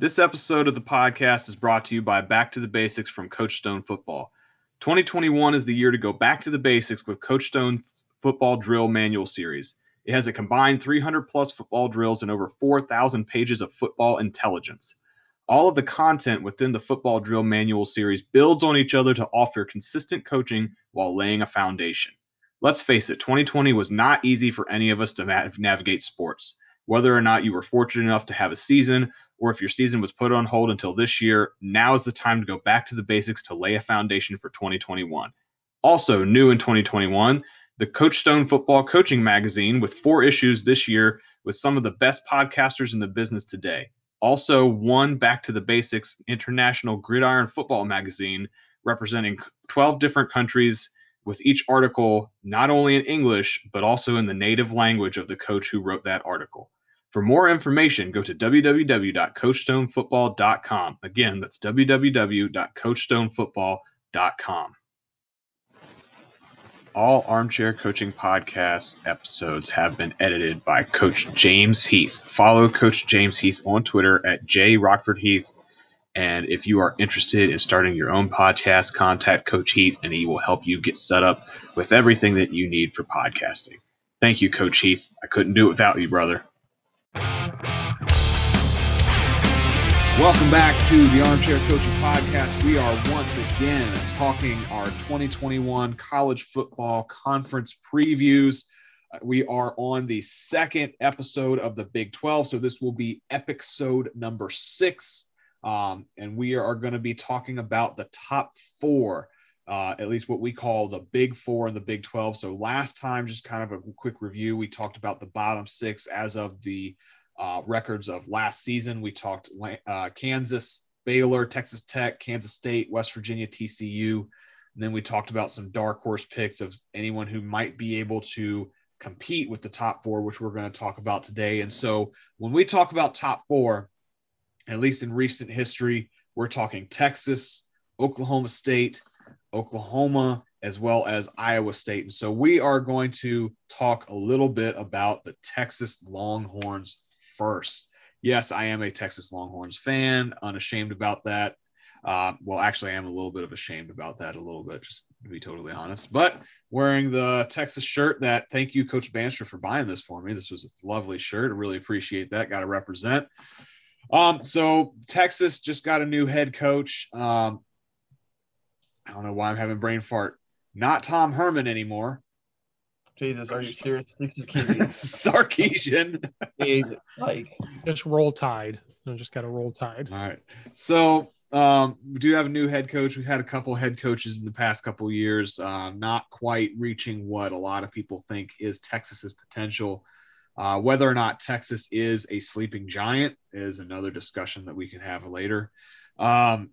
This episode of the podcast is brought to you by Back to the Basics from Coach Stone Football. 2021 is the year to go back to the basics with Coach Stone Football Drill Manual Series. It has a combined 300 plus football drills and over 4,000 pages of football intelligence. All of the content within the Football Drill Manual series builds on each other to offer consistent coaching while laying a foundation. Let's face it, 2020 was not easy for any of us to navigate sports. Whether or not you were fortunate enough to have a season, or if your season was put on hold until this year, now is the time to go back to the basics to lay a foundation for 2021. Also, new in 2021, the Coach Stone Football Coaching Magazine with four issues this year with some of the best podcasters in the business today. Also, one Back to the Basics International Gridiron Football Magazine representing 12 different countries with each article not only in English, but also in the native language of the coach who wrote that article. For more information, go to www.coachstonefootball.com. Again, that's www.coachstonefootball.com. All Armchair Coaching Podcast episodes have been edited by Coach James Heath. Follow Coach James Heath on Twitter at jrockfordheath. And if you are interested in starting your own podcast, contact Coach Heath and he will help you get set up with everything that you need for podcasting. Thank you, Coach Heath. I couldn't do it without you, brother. Welcome back to the Armchair Coaching Podcast. We are once again talking our 2021 college football conference previews. Uh, we are on the second episode of the Big 12, so this will be episode number six. Um, and we are going to be talking about the top four, uh, at least what we call the Big Four and the Big 12. So last time, just kind of a quick review, we talked about the bottom six as of the uh, records of last season. We talked uh, Kansas, Baylor, Texas Tech, Kansas State, West Virginia, TCU. And then we talked about some dark horse picks of anyone who might be able to compete with the top four, which we're going to talk about today. And so when we talk about top four, at least in recent history, we're talking Texas, Oklahoma State, Oklahoma, as well as Iowa State. And so we are going to talk a little bit about the Texas Longhorns first. Yes, I am a Texas Longhorns fan, unashamed about that. Uh, well, actually, I am a little bit of ashamed about that, a little bit, just to be totally honest. But wearing the Texas shirt, that thank you, Coach Bandstra, for buying this for me. This was a lovely shirt. I really appreciate that. Got to represent. Um, so Texas just got a new head coach. Um, I don't know why I'm having brain fart. Not Tom Herman anymore. Jesus, are you serious? Sarkisian. like just roll tide. I just got to roll tide. All right. So um, we do have a new head coach. We've had a couple head coaches in the past couple years, uh, not quite reaching what a lot of people think is Texas's potential. Uh, whether or not Texas is a sleeping giant is another discussion that we can have later. Um,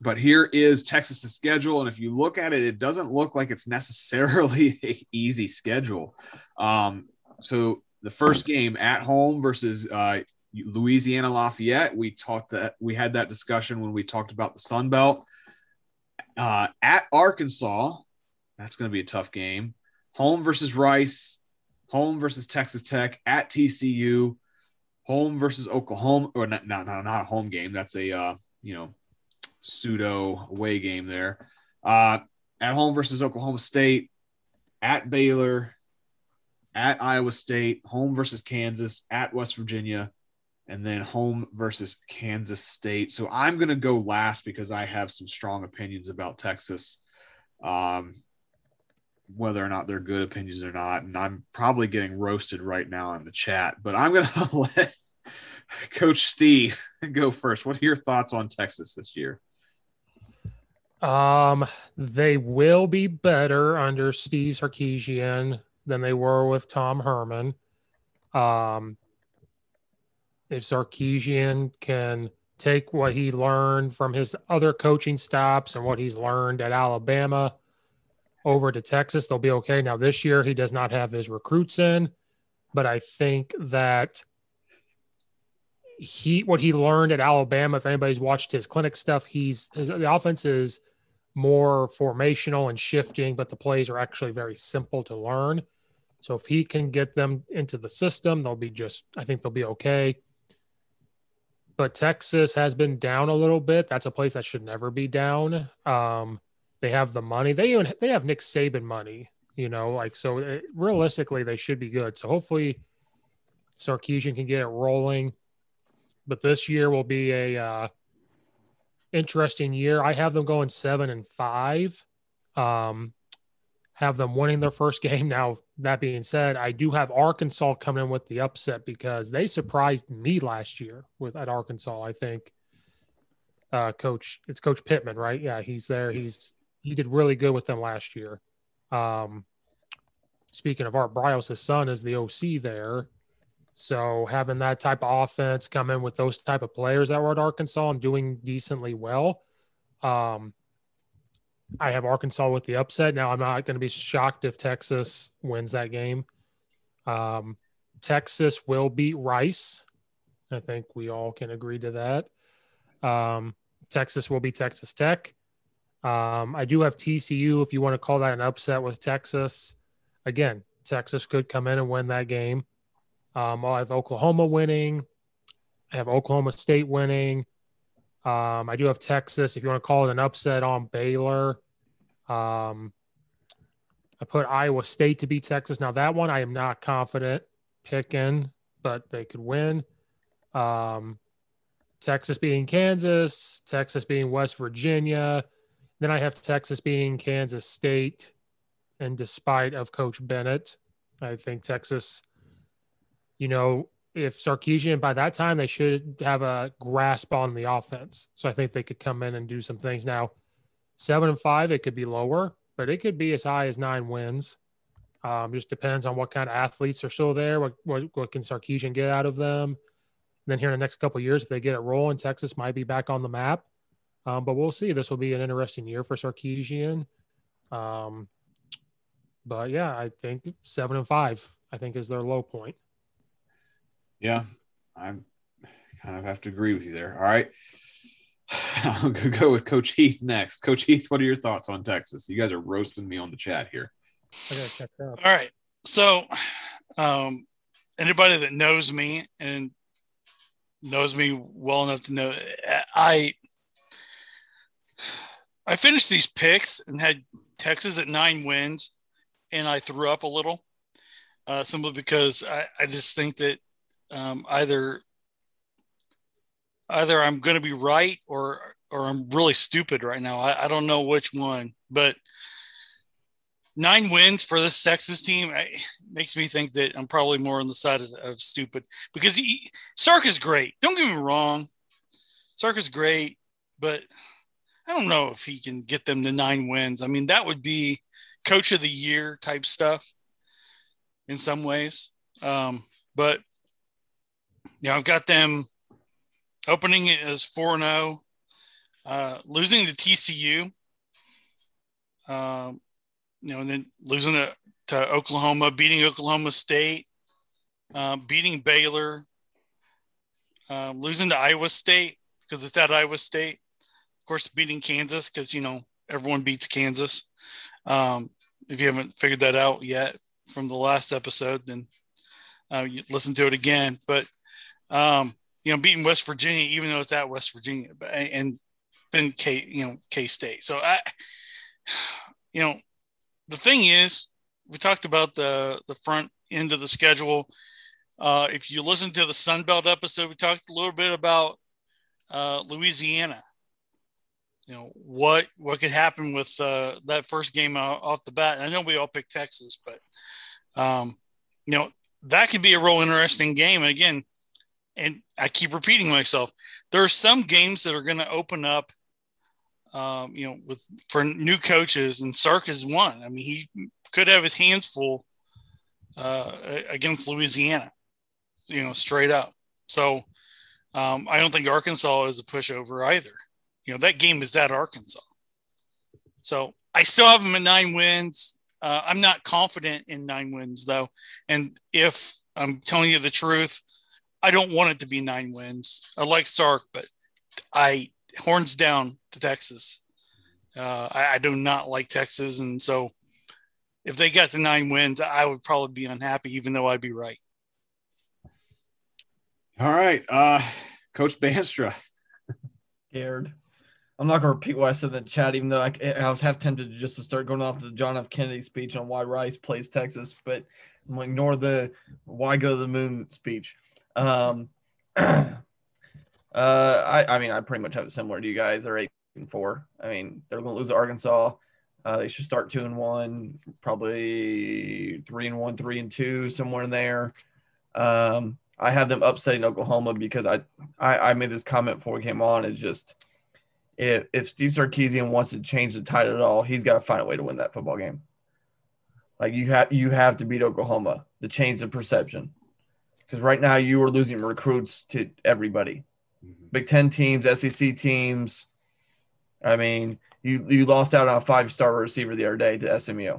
but here is Texas's schedule, and if you look at it, it doesn't look like it's necessarily a easy schedule. Um, so the first game at home versus uh, Louisiana Lafayette, we talked that we had that discussion when we talked about the Sun Belt. Uh, at Arkansas, that's going to be a tough game. Home versus Rice, home versus Texas Tech, at TCU, home versus Oklahoma, or not, not, not a home game. That's a uh, you know pseudo away game there. Uh, at home versus Oklahoma State, at Baylor, at Iowa State, home versus Kansas, at West Virginia, and then home versus Kansas State. So I'm going to go last because I have some strong opinions about Texas, um, whether or not they're good opinions or not. And I'm probably getting roasted right now in the chat, but I'm going to let Coach Steve go first. What are your thoughts on Texas this year? Um, they will be better under Steve Sarkisian than they were with Tom Herman. Um, if Sarkisian can take what he learned from his other coaching stops and what he's learned at Alabama over to Texas, they'll be okay. Now, this year, he does not have his recruits in, but I think that he what he learned at Alabama. If anybody's watched his clinic stuff, he's his, the offense is more formational and shifting, but the plays are actually very simple to learn. So if he can get them into the system, they'll be just. I think they'll be okay. but Texas has been down a little bit. That's a place that should never be down. Um, they have the money. They even they have Nick Saban money. You know, like so. It, realistically, they should be good. So hopefully, Sarkisian can get it rolling. But this year will be a uh, interesting year. I have them going seven and five. Um, have them winning their first game. Now, that being said, I do have Arkansas coming in with the upset because they surprised me last year with at Arkansas. I think uh, coach it's Coach Pittman, right? Yeah, he's there. He's he did really good with them last year. Um, speaking of Art Briles, his son is the OC there. So having that type of offense come in with those type of players that were at Arkansas and doing decently well, um, I have Arkansas with the upset. Now I'm not going to be shocked if Texas wins that game. Um, Texas will beat Rice. I think we all can agree to that. Um, Texas will be Texas Tech. Um, I do have TCU if you want to call that an upset with Texas. Again, Texas could come in and win that game. Um, I have Oklahoma winning. I have Oklahoma State winning. Um, I do have Texas. If you want to call it an upset on Baylor, um, I put Iowa State to beat Texas. Now that one I am not confident picking, but they could win. Um, Texas being Kansas, Texas being West Virginia. Then I have Texas being Kansas State, and despite of Coach Bennett, I think Texas. You know, if Sarkisian by that time they should have a grasp on the offense. So I think they could come in and do some things. Now, seven and five, it could be lower, but it could be as high as nine wins. Um, just depends on what kind of athletes are still there. What what, what can Sarkisian get out of them? And then here in the next couple years, if they get it rolling, Texas might be back on the map. Um, but we'll see. This will be an interesting year for Sarkisian. Um, but yeah, I think seven and five, I think, is their low point. Yeah, I kind of have to agree with you there. All right. I'll go with Coach Heath next. Coach Heath, what are your thoughts on Texas? You guys are roasting me on the chat here. All right. So, um, anybody that knows me and knows me well enough to know I I finished these picks and had Texas at nine wins, and I threw up a little, uh, simply because I, I just think that um, either either I'm going to be right or or I'm really stupid right now. I, I don't know which one, but nine wins for this Texas team I, makes me think that I'm probably more on the side of, of stupid because he, Sark is great. Don't get me wrong, Sark is great, but I don't know if he can get them to nine wins. I mean, that would be coach of the year type stuff in some ways. Um, but you know, I've got them opening it as 4 0, uh, losing to TCU, um, you know, and then losing to, to Oklahoma, beating Oklahoma State, uh, beating Baylor, uh, losing to Iowa State because it's at Iowa State, of course, beating Kansas because you know everyone beats Kansas. Um, if you haven't figured that out yet from the last episode, then uh, you listen to it again. But um, you know, beating West Virginia, even though it's at West Virginia, and then K, you know, K State. So I, you know, the thing is, we talked about the the front end of the schedule. Uh, if you listen to the Sun Belt episode, we talked a little bit about uh, Louisiana you know what what could happen with uh, that first game off the bat. And I know we all picked Texas, but um, you know that could be a real interesting game. And again, and I keep repeating myself. There are some games that are going to open up, um, you know, with for new coaches, and Sark is one. I mean, he could have his hands full uh, against Louisiana, you know, straight up. So um, I don't think Arkansas is a pushover either. You know, that game is at Arkansas. So I still have them at nine wins. Uh, I'm not confident in nine wins though. And if I'm telling you the truth, I don't want it to be nine wins. I like Sark, but I horns down to Texas. Uh, I, I, do not like Texas, and so if they got the nine wins, I would probably be unhappy, even though I'd be right. All right, uh, Coach Bandstra. Scared. I'm not going to repeat what I said in the chat, even though I, I was half tempted to just to start going off the John F. Kennedy speech on why Rice plays Texas, but I'm gonna ignore the why go to the moon speech. Um, uh, I, I mean, I pretty much have it similar to you guys. They're eight and four. I mean, they're going to lose to Arkansas. Uh, they should start two and one, probably three and one, three and two, somewhere in there. Um, I have them upsetting Oklahoma because I, I, I made this comment before we came on. It's just if if Steve Sarkisian wants to change the tide at all, he's got to find a way to win that football game. Like you have you have to beat Oklahoma to change the perception. Because right now you are losing recruits to everybody. Mm-hmm. Big Ten teams, SEC teams. I mean, you you lost out on a five star receiver the other day to SMU.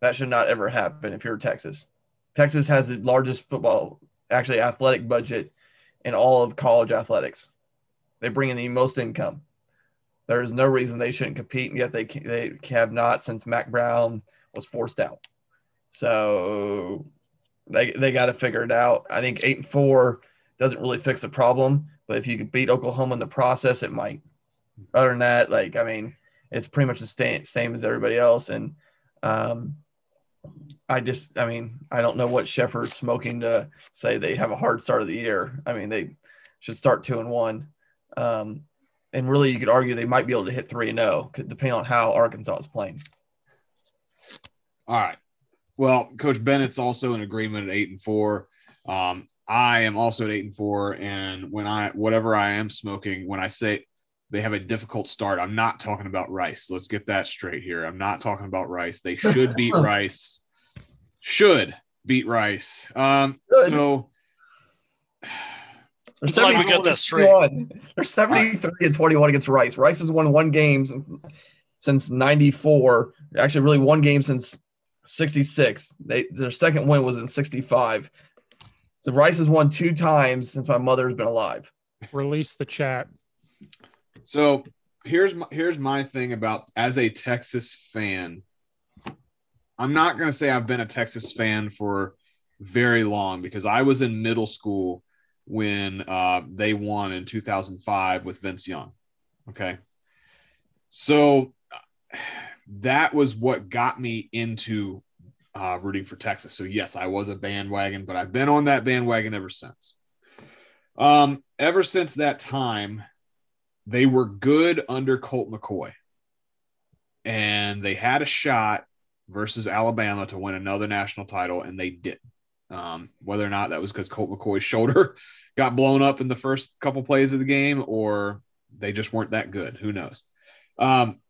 That should not ever happen if you're Texas. Texas has the largest football, actually athletic budget in all of college athletics. They bring in the most income. There is no reason they shouldn't compete, and yet they they have not since Mack Brown was forced out. So they they got to figure it out. I think eight and four doesn't really fix the problem, but if you could beat Oklahoma in the process, it might. Other than that, like I mean, it's pretty much the same same as everybody else, and um, I just I mean I don't know what Sheffer's smoking to say they have a hard start of the year. I mean they should start two and one. Um, and really, you could argue they might be able to hit three and zero, depending on how Arkansas is playing. All right. Well, Coach Bennett's also in agreement at eight and four. Um, I am also at eight and four, and when I whatever I am smoking, when I say they have a difficult start, I'm not talking about Rice. Let's get that straight here. I'm not talking about Rice. They should beat Rice. Should beat Rice. Um, so They're Glad we got that straight. They're 73 and 21 against Rice. Rice has won one game since since 94. Actually, really one game since 66. They their second win was in 65. So Rice has won two times since my mother has been alive. Release the chat. So here's my, here's my thing about as a Texas fan. I'm not going to say I've been a Texas fan for very long because I was in middle school when uh, they won in 2005 with Vince Young. Okay, so that was what got me into uh, rooting for Texas. So yes, I was a bandwagon, but I've been on that bandwagon ever since. Um, ever since that time, they were good under Colt McCoy. And they had a shot versus Alabama to win another national title, and they didn't. Um, whether or not that was because Colt McCoy's shoulder got blown up in the first couple plays of the game, or they just weren't that good. Who knows? Um,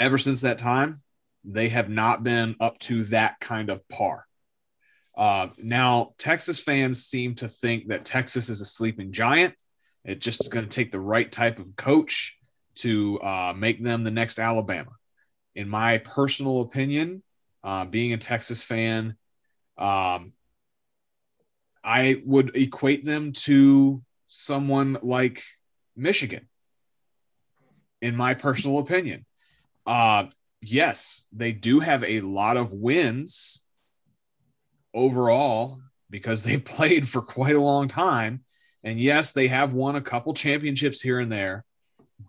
ever since that time, they have not been up to that kind of par. Uh, now, Texas fans seem to think that Texas is a sleeping giant. It just is going to take the right type of coach to uh, make them the next Alabama. In my personal opinion, uh, being a Texas fan, um, I would equate them to someone like Michigan. In my personal opinion, uh, yes, they do have a lot of wins overall because they played for quite a long time. And yes, they have won a couple championships here and there,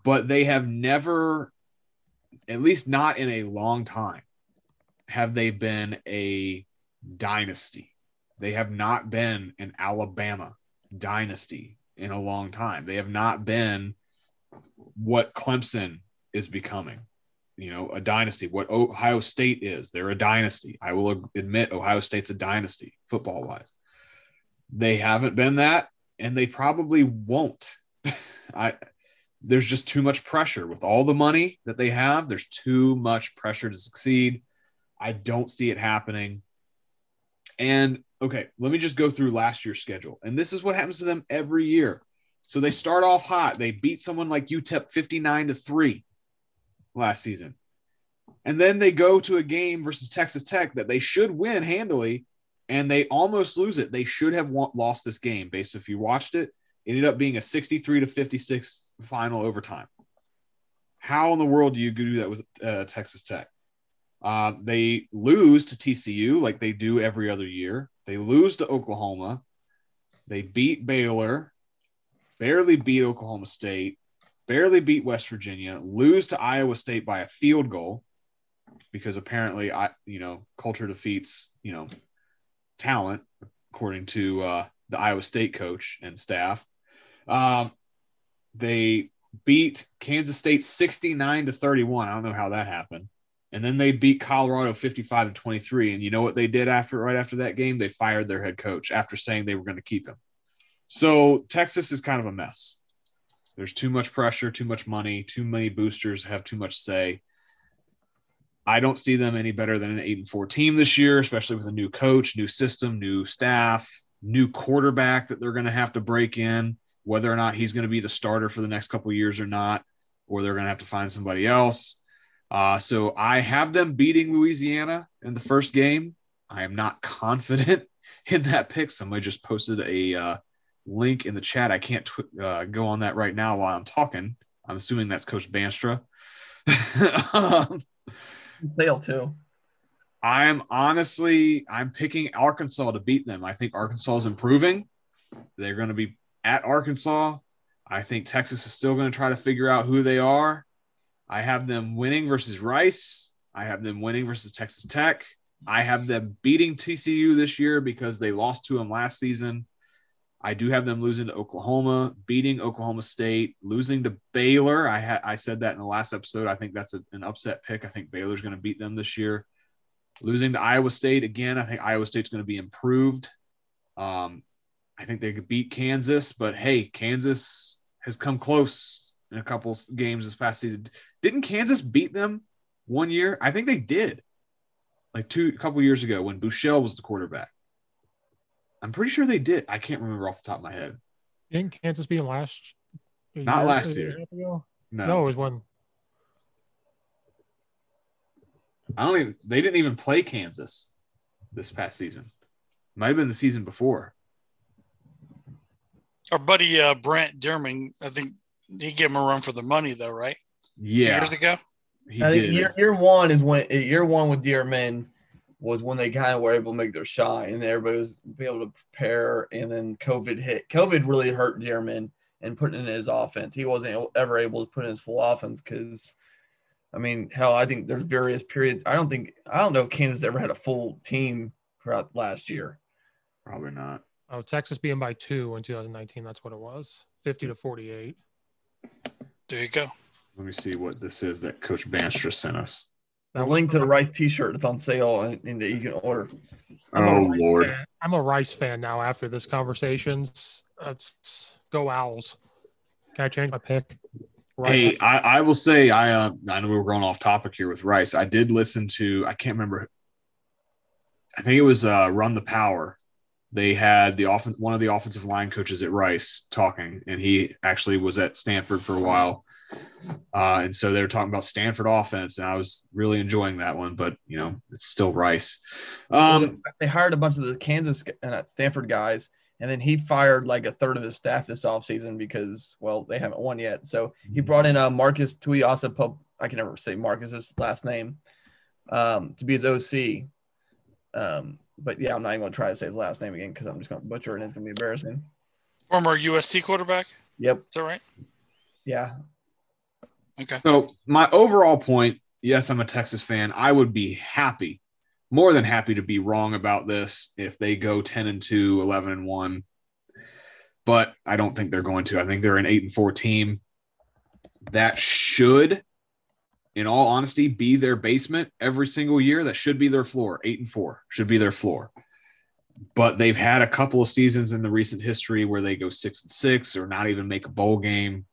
but they have never, at least not in a long time, have they been a dynasty. They have not been an Alabama dynasty in a long time. They have not been what Clemson is becoming you know, a dynasty. What Ohio State is, they're a dynasty. I will admit Ohio State's a dynasty football wise. They haven't been that, and they probably won't. I there's just too much pressure with all the money that they have. There's too much pressure to succeed. I don't see it happening. And okay, let me just go through last year's schedule. And this is what happens to them every year. So they start off hot. They beat someone like UTEP 59 to 3 last season. And then they go to a game versus Texas Tech that they should win handily, and they almost lose it. They should have won- lost this game based if you watched it. it. Ended up being a 63 to 56 final overtime. How in the world do you do that with uh, Texas Tech? Uh, they lose to TCU like they do every other year. They lose to Oklahoma. They beat Baylor. barely beat Oklahoma State, barely beat West Virginia, lose to Iowa State by a field goal because apparently I you know culture defeats you know talent according to uh, the Iowa State coach and staff. Um, they beat Kansas State 69 to 31. I don't know how that happened. And then they beat Colorado 55 to 23. And you know what they did after right after that game? They fired their head coach after saying they were going to keep him. So Texas is kind of a mess. There's too much pressure, too much money, too many boosters have too much say. I don't see them any better than an eight and four team this year, especially with a new coach, new system, new staff, new quarterback that they're going to have to break in, whether or not he's going to be the starter for the next couple years or not, or they're going to have to find somebody else. Uh, so I have them beating Louisiana in the first game. I am not confident in that pick. Somebody just posted a uh, link in the chat. I can't tw- uh, go on that right now while I'm talking. I'm assuming that's Coach Bandstra. um, Sale too. I'm honestly I'm picking Arkansas to beat them. I think Arkansas is improving. They're going to be at Arkansas. I think Texas is still going to try to figure out who they are. I have them winning versus Rice. I have them winning versus Texas Tech. I have them beating TCU this year because they lost to them last season. I do have them losing to Oklahoma, beating Oklahoma State, losing to Baylor. I had I said that in the last episode. I think that's a, an upset pick. I think Baylor's going to beat them this year. Losing to Iowa State again. I think Iowa State's going to be improved. Um, I think they could beat Kansas, but hey, Kansas has come close in a couple games this past season. Didn't Kansas beat them one year? I think they did, like two a couple years ago when Buechele was the quarterback. I'm pretty sure they did. I can't remember off the top of my head. Didn't Kansas beat them last? Not year- last year. and a half ago? No, No, it was when I don't even. They didn't even play Kansas this past season. Might have been the season before. Our buddy uh, Brent Dearmon, I think he gave him a run for the money, though, right? Yeah, Years ago. he I did. year, year one is when year one with Dearmon was when they kind of were able to make their shine and everybody was be able to prepare. And then COVID hit. COVID really hurt Dearmon and putting in his offense. He wasn't ever able to put in his full offense because, I mean, hell, I think there's various periods. I don't think I don't know if Kansas ever had a full team throughout last year. Probably not. oh Texas being by two in 2019. That's what it was, 50 to 48. There you go. Let me see what this is that Coach Bandstra sent us. The link to the Rice T-shirt that's on sale and, and that you can order. I'm a Oh Rice Lord. fan. I'm a Rice fan now. After this conversation, let's go Owls. Can I change my pick? Rice. Hey, I, I will say I uh, I know we were going off topic here with Rice. I did listen to I can't remember. I think it was uh, Run the Power. They had the off one of the offensive line coaches at Rice talking, and he actually was at Stanford for a while. Uh, and so they were talking about Stanford offense, and I was really enjoying that one. But you know, it's still Rice. Um, they hired a bunch of the Kansas and uh, Stanford guys, and then he fired like a third of his staff this offseason because, well, they haven't won yet. So he brought in uh, Marques Tuiasosopo. I can never say Marques's last name um, to be his OC. Um, but yeah, I'm not even going to try to say his last name again because I'm just going to butcher it and it's going to be embarrassing. Former USC quarterback. Yep. Is that right? Yeah. Okay. So my overall point, yes, I'm a Texas fan. I would be happy, more than happy to be wrong about this if they go 10 and 2, 11 and 1. But I don't think they're going to. I think they're an 8 and 4 team. That should in all honesty be their basement every single year. That should be their floor. 8 and 4 should be their floor. But they've had a couple of seasons in the recent history where they go 6 and 6 or not even make a bowl game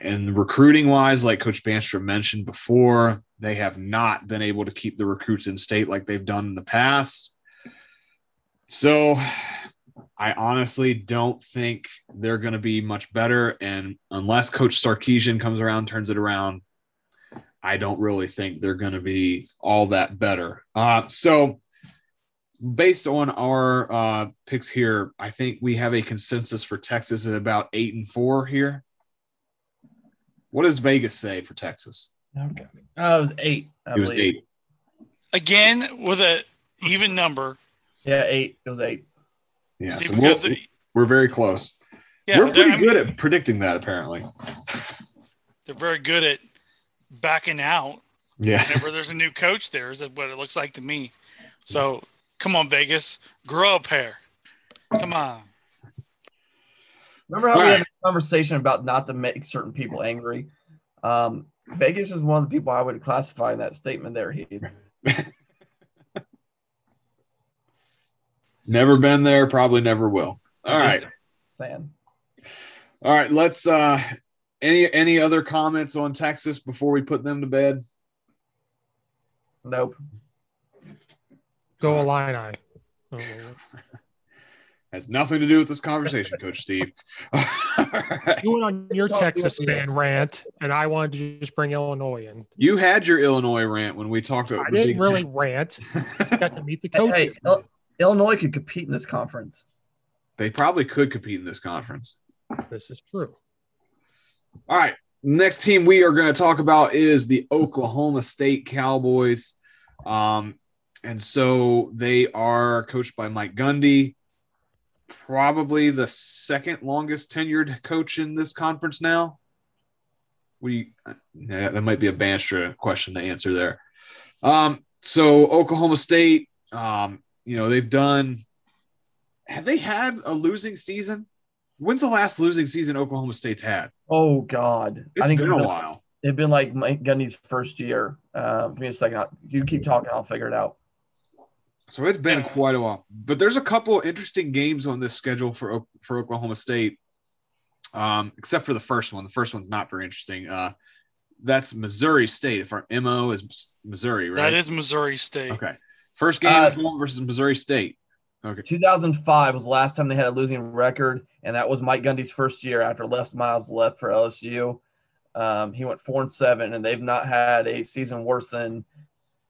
and recruiting wise, like Coach Bandstra mentioned before, they have not been able to keep the recruits in state like they've done in the past. So I honestly don't think they're going to be much better. And unless Coach Sarkisian comes around, turns it around, I don't really think they're going to be all that better. Uh, so, based on our uh, picks here, I think we have a consensus for Texas at about eight and four here. What does Vegas say for Texas? Okay. Oh, it was eight. I it was eight. Again, with a even number. Yeah, eight. It was eight. Yeah, See, so we're, the, we're very close. Yeah, We're they're- pretty I mean, good at predicting that, apparently. They're very good at backing out Yeah. whenever there's a new coach. There is what it looks like to me. So come on, Vegas, grow a pair. Come on. Remember how we Right. had a conversation about not to make certain people angry? Um, Vegas is one of the people I would classify in that statement there, Heath. Never been there, probably never will. All right. Saying. All right. Let's uh any any other comments on Texas before we put them to bed? Nope. Go Illini. Oh, Has nothing to do with this conversation, Coach Steve. All right. you went on your Talk Texas about- fan rant, and I wanted to just bring Illinois in. You had your Illinois rant when we talked about I the didn't big- really rant. Got to meet the coach. hey, Il- Illinois could compete in this conference. They probably could compete in this conference. This is true. All right. Next team we are going to talk about is the Oklahoma State Cowboys. Um, and so they are coached by Mike Gundy, probably the second longest tenured coach in this conference now. We yeah, that might be a Bandstra question to answer there. Um, so Oklahoma State, um, you know, they've done. Have they had a losing season? When's the last losing season Oklahoma State's had? Oh God, It's I think been a while. It'd been like Mike Gundy's first year. Uh, give me a second. You keep talking. I'll figure it out. So it's been Yeah. quite a while. But there's a couple interesting games on this schedule for for Oklahoma State. Um, except for the first one. The first one's not very interesting. Uh, that's Missouri State. If our MO is Missouri, right? That is Missouri State. okay. First game Uh, home versus Missouri State. Okay. 2005 was the last time they had a losing record, and that was Mike Gundy's first year after Les Miles left for LSU. Um, he went four and seven, and they've not had a season worse than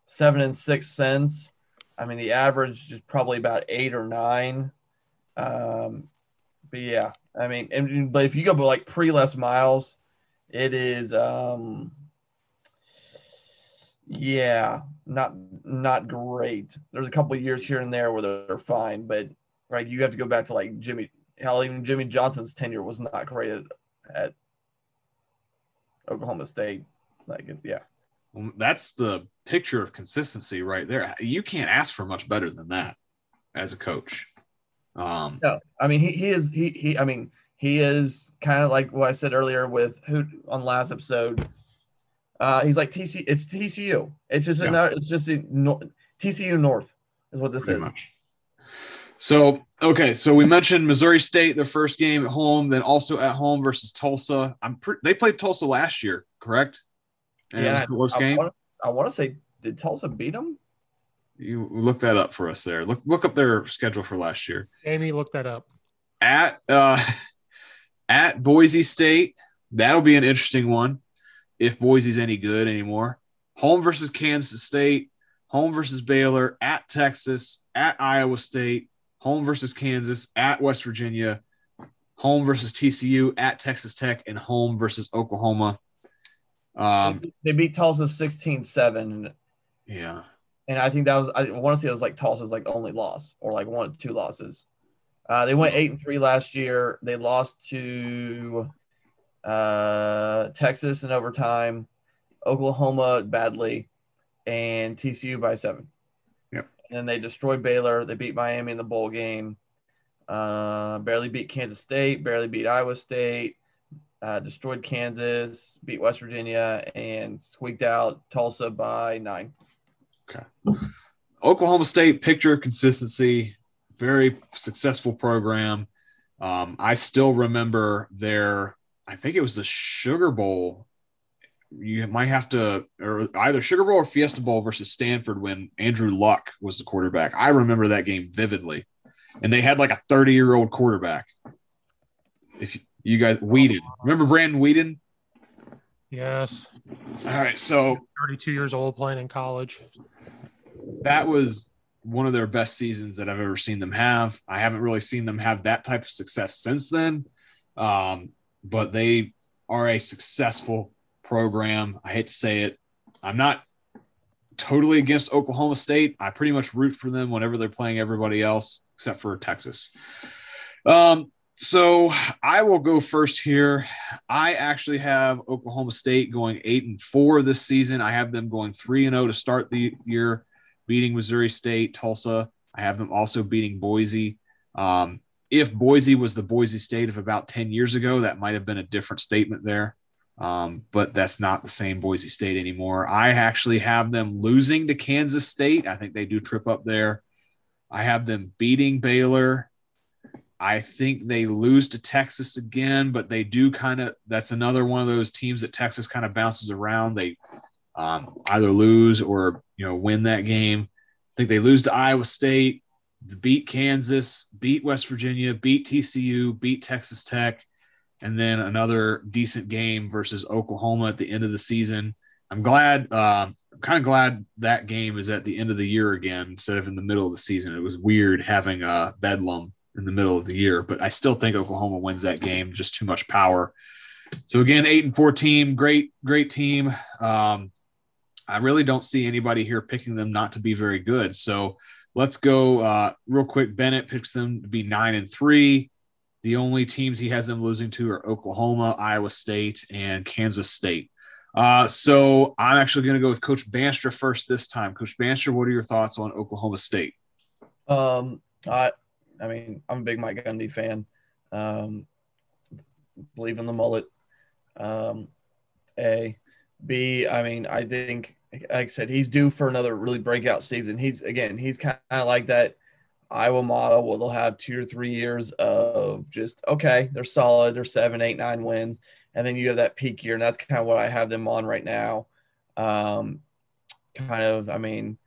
seven and six since. I mean, the average is probably about eight or nine. Um, but yeah, I mean, and, but if you go by like pre Les Miles, it is um, yeah, not not great. There's a couple years here and there where they're, fine, but right, you have to go back to like Jimmy. Hell, even Jimmy Johnson's tenure was not great at, at Oklahoma State. Like, yeah, that's the picture of consistency right there. You can't ask for much better than that as a coach. Um, no, I mean he, he is he he. I mean he is kind of like what I said earlier with who on last episode. Uh, he's like TC. It's TCU. It's just Yeah. another. It's just a, no, TCU North is what this pretty is. much. So, okay, so we mentioned Missouri State, their first game at home, then also at home versus Tulsa. I'm pre- they played Tulsa last year, correct? And it was a close I, game. wanna- I want to say, did Tulsa beat them? You look that up for us there. Look look up their schedule for last year. Amy, look that up. At uh at Boise State, that'll be an interesting one if Boise's any good anymore. Home versus Kansas State, home versus Baylor, at Texas, at Iowa State, home versus Kansas, at West Virginia, home versus TCU, at Texas Tech, and home versus Oklahoma. Um, they beat Tulsa 16-7, yeah. and I think that was I want to say it was like Tulsa's like only loss or like one two losses. Uh, they went eight and three last year. They lost to uh, Texas in overtime, Oklahoma badly, and TCU by seven. Yep. And then they destroyed Baylor. They beat Miami in the bowl game. Uh, barely beat Kansas State. Barely beat Iowa State. Uh, destroyed Kansas. Beat West Virginia and squeaked out Tulsa by nine. Okay. Oklahoma State picture of consistency, very successful program. Um, I still remember their, I think it was the Sugar Bowl. You might have to, or either Sugar Bowl or Fiesta Bowl versus Stanford when Andrew Luck was the quarterback. I remember that game vividly. And they had like a 30 year old quarterback. If you guys, Weeden, remember Brandon Weeden? Yes. All right. So 32 years old playing in college. that was one of their best seasons that I've ever seen them have. I haven't really seen them have that type of success since then, um, but they are a successful program. I hate to say it. I'm not totally against Oklahoma State. I pretty much root for them whenever they're playing everybody else except for Texas. Um, so I will go first here. I actually have Oklahoma State going eight and four this season. I have them going three and zero to start the year, beating Missouri State, Tulsa. I have them also beating Boise. Um, if Boise was the Boise State of about ten years ago, that might have been a different statement there. Um, but that's not the same Boise State anymore. I actually have them losing to Kansas State. I think they do trip up there. I have them beating Baylor. I think they lose to Texas again, but they do kind of. That's another one of those teams that Texas kind of bounces around. They um, either lose or you know win that game. I think they lose to Iowa State, beat Kansas, beat West Virginia, beat TCU, beat Texas Tech, and then another decent game versus Oklahoma at the end of the season. I'm glad. Uh, I'm kind of glad that game is at the end of the year again instead of in the middle of the season. It was weird having a bedlam in the middle of the year, but I still think Oklahoma wins that game. Just too much power. So again, eight and four team, great, great team. Um, I really don't see anybody here picking them not to be very good. So let's go uh, real quick. Bennett picks them to be nine and three. The only teams he has them losing to are Oklahoma, Iowa State, and Kansas State. Uh, so I'm actually going to go with Coach Bandstra first this time. Coach Bandstra, what are your thoughts on Oklahoma State? Um, I, I mean, I'm a big Mike Gundy fan. Um, believe in the mullet. Um, a, B. I mean, I think, like I said, he's due for another really breakout season. He's again, he's kind of like that Iowa model where they'll have two or three years of just okay, they're solid, they're seven, eight, nine wins, and then you have that peak year, and that's kind of what I have them on right now. Um, kind of, I mean,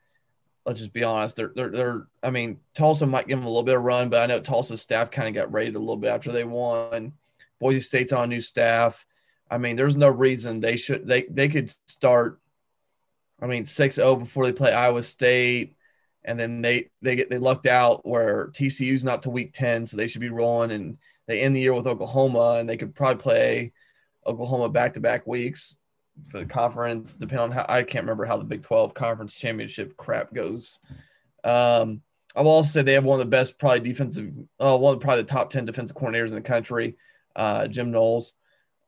let's just be honest, they're they're they're. I mean, Tulsa might give them a little bit of run, but I know Tulsa's staff kind of got raided a little bit after they won. Boise State's on new staff. I mean, there's no reason they should they they could start. I mean, 6-0 before they play Iowa State and then they they get they lucked out where TCU's not to week 10 so they should be rolling and they end the year with Oklahoma and they could probably play Oklahoma back to back weeks for the conference depending on how I can't remember how the Big 12 conference championship crap goes um I will also say they have one of the best probably defensive uh, one of probably the top 10 defensive coordinators in the country uh Jim Knowles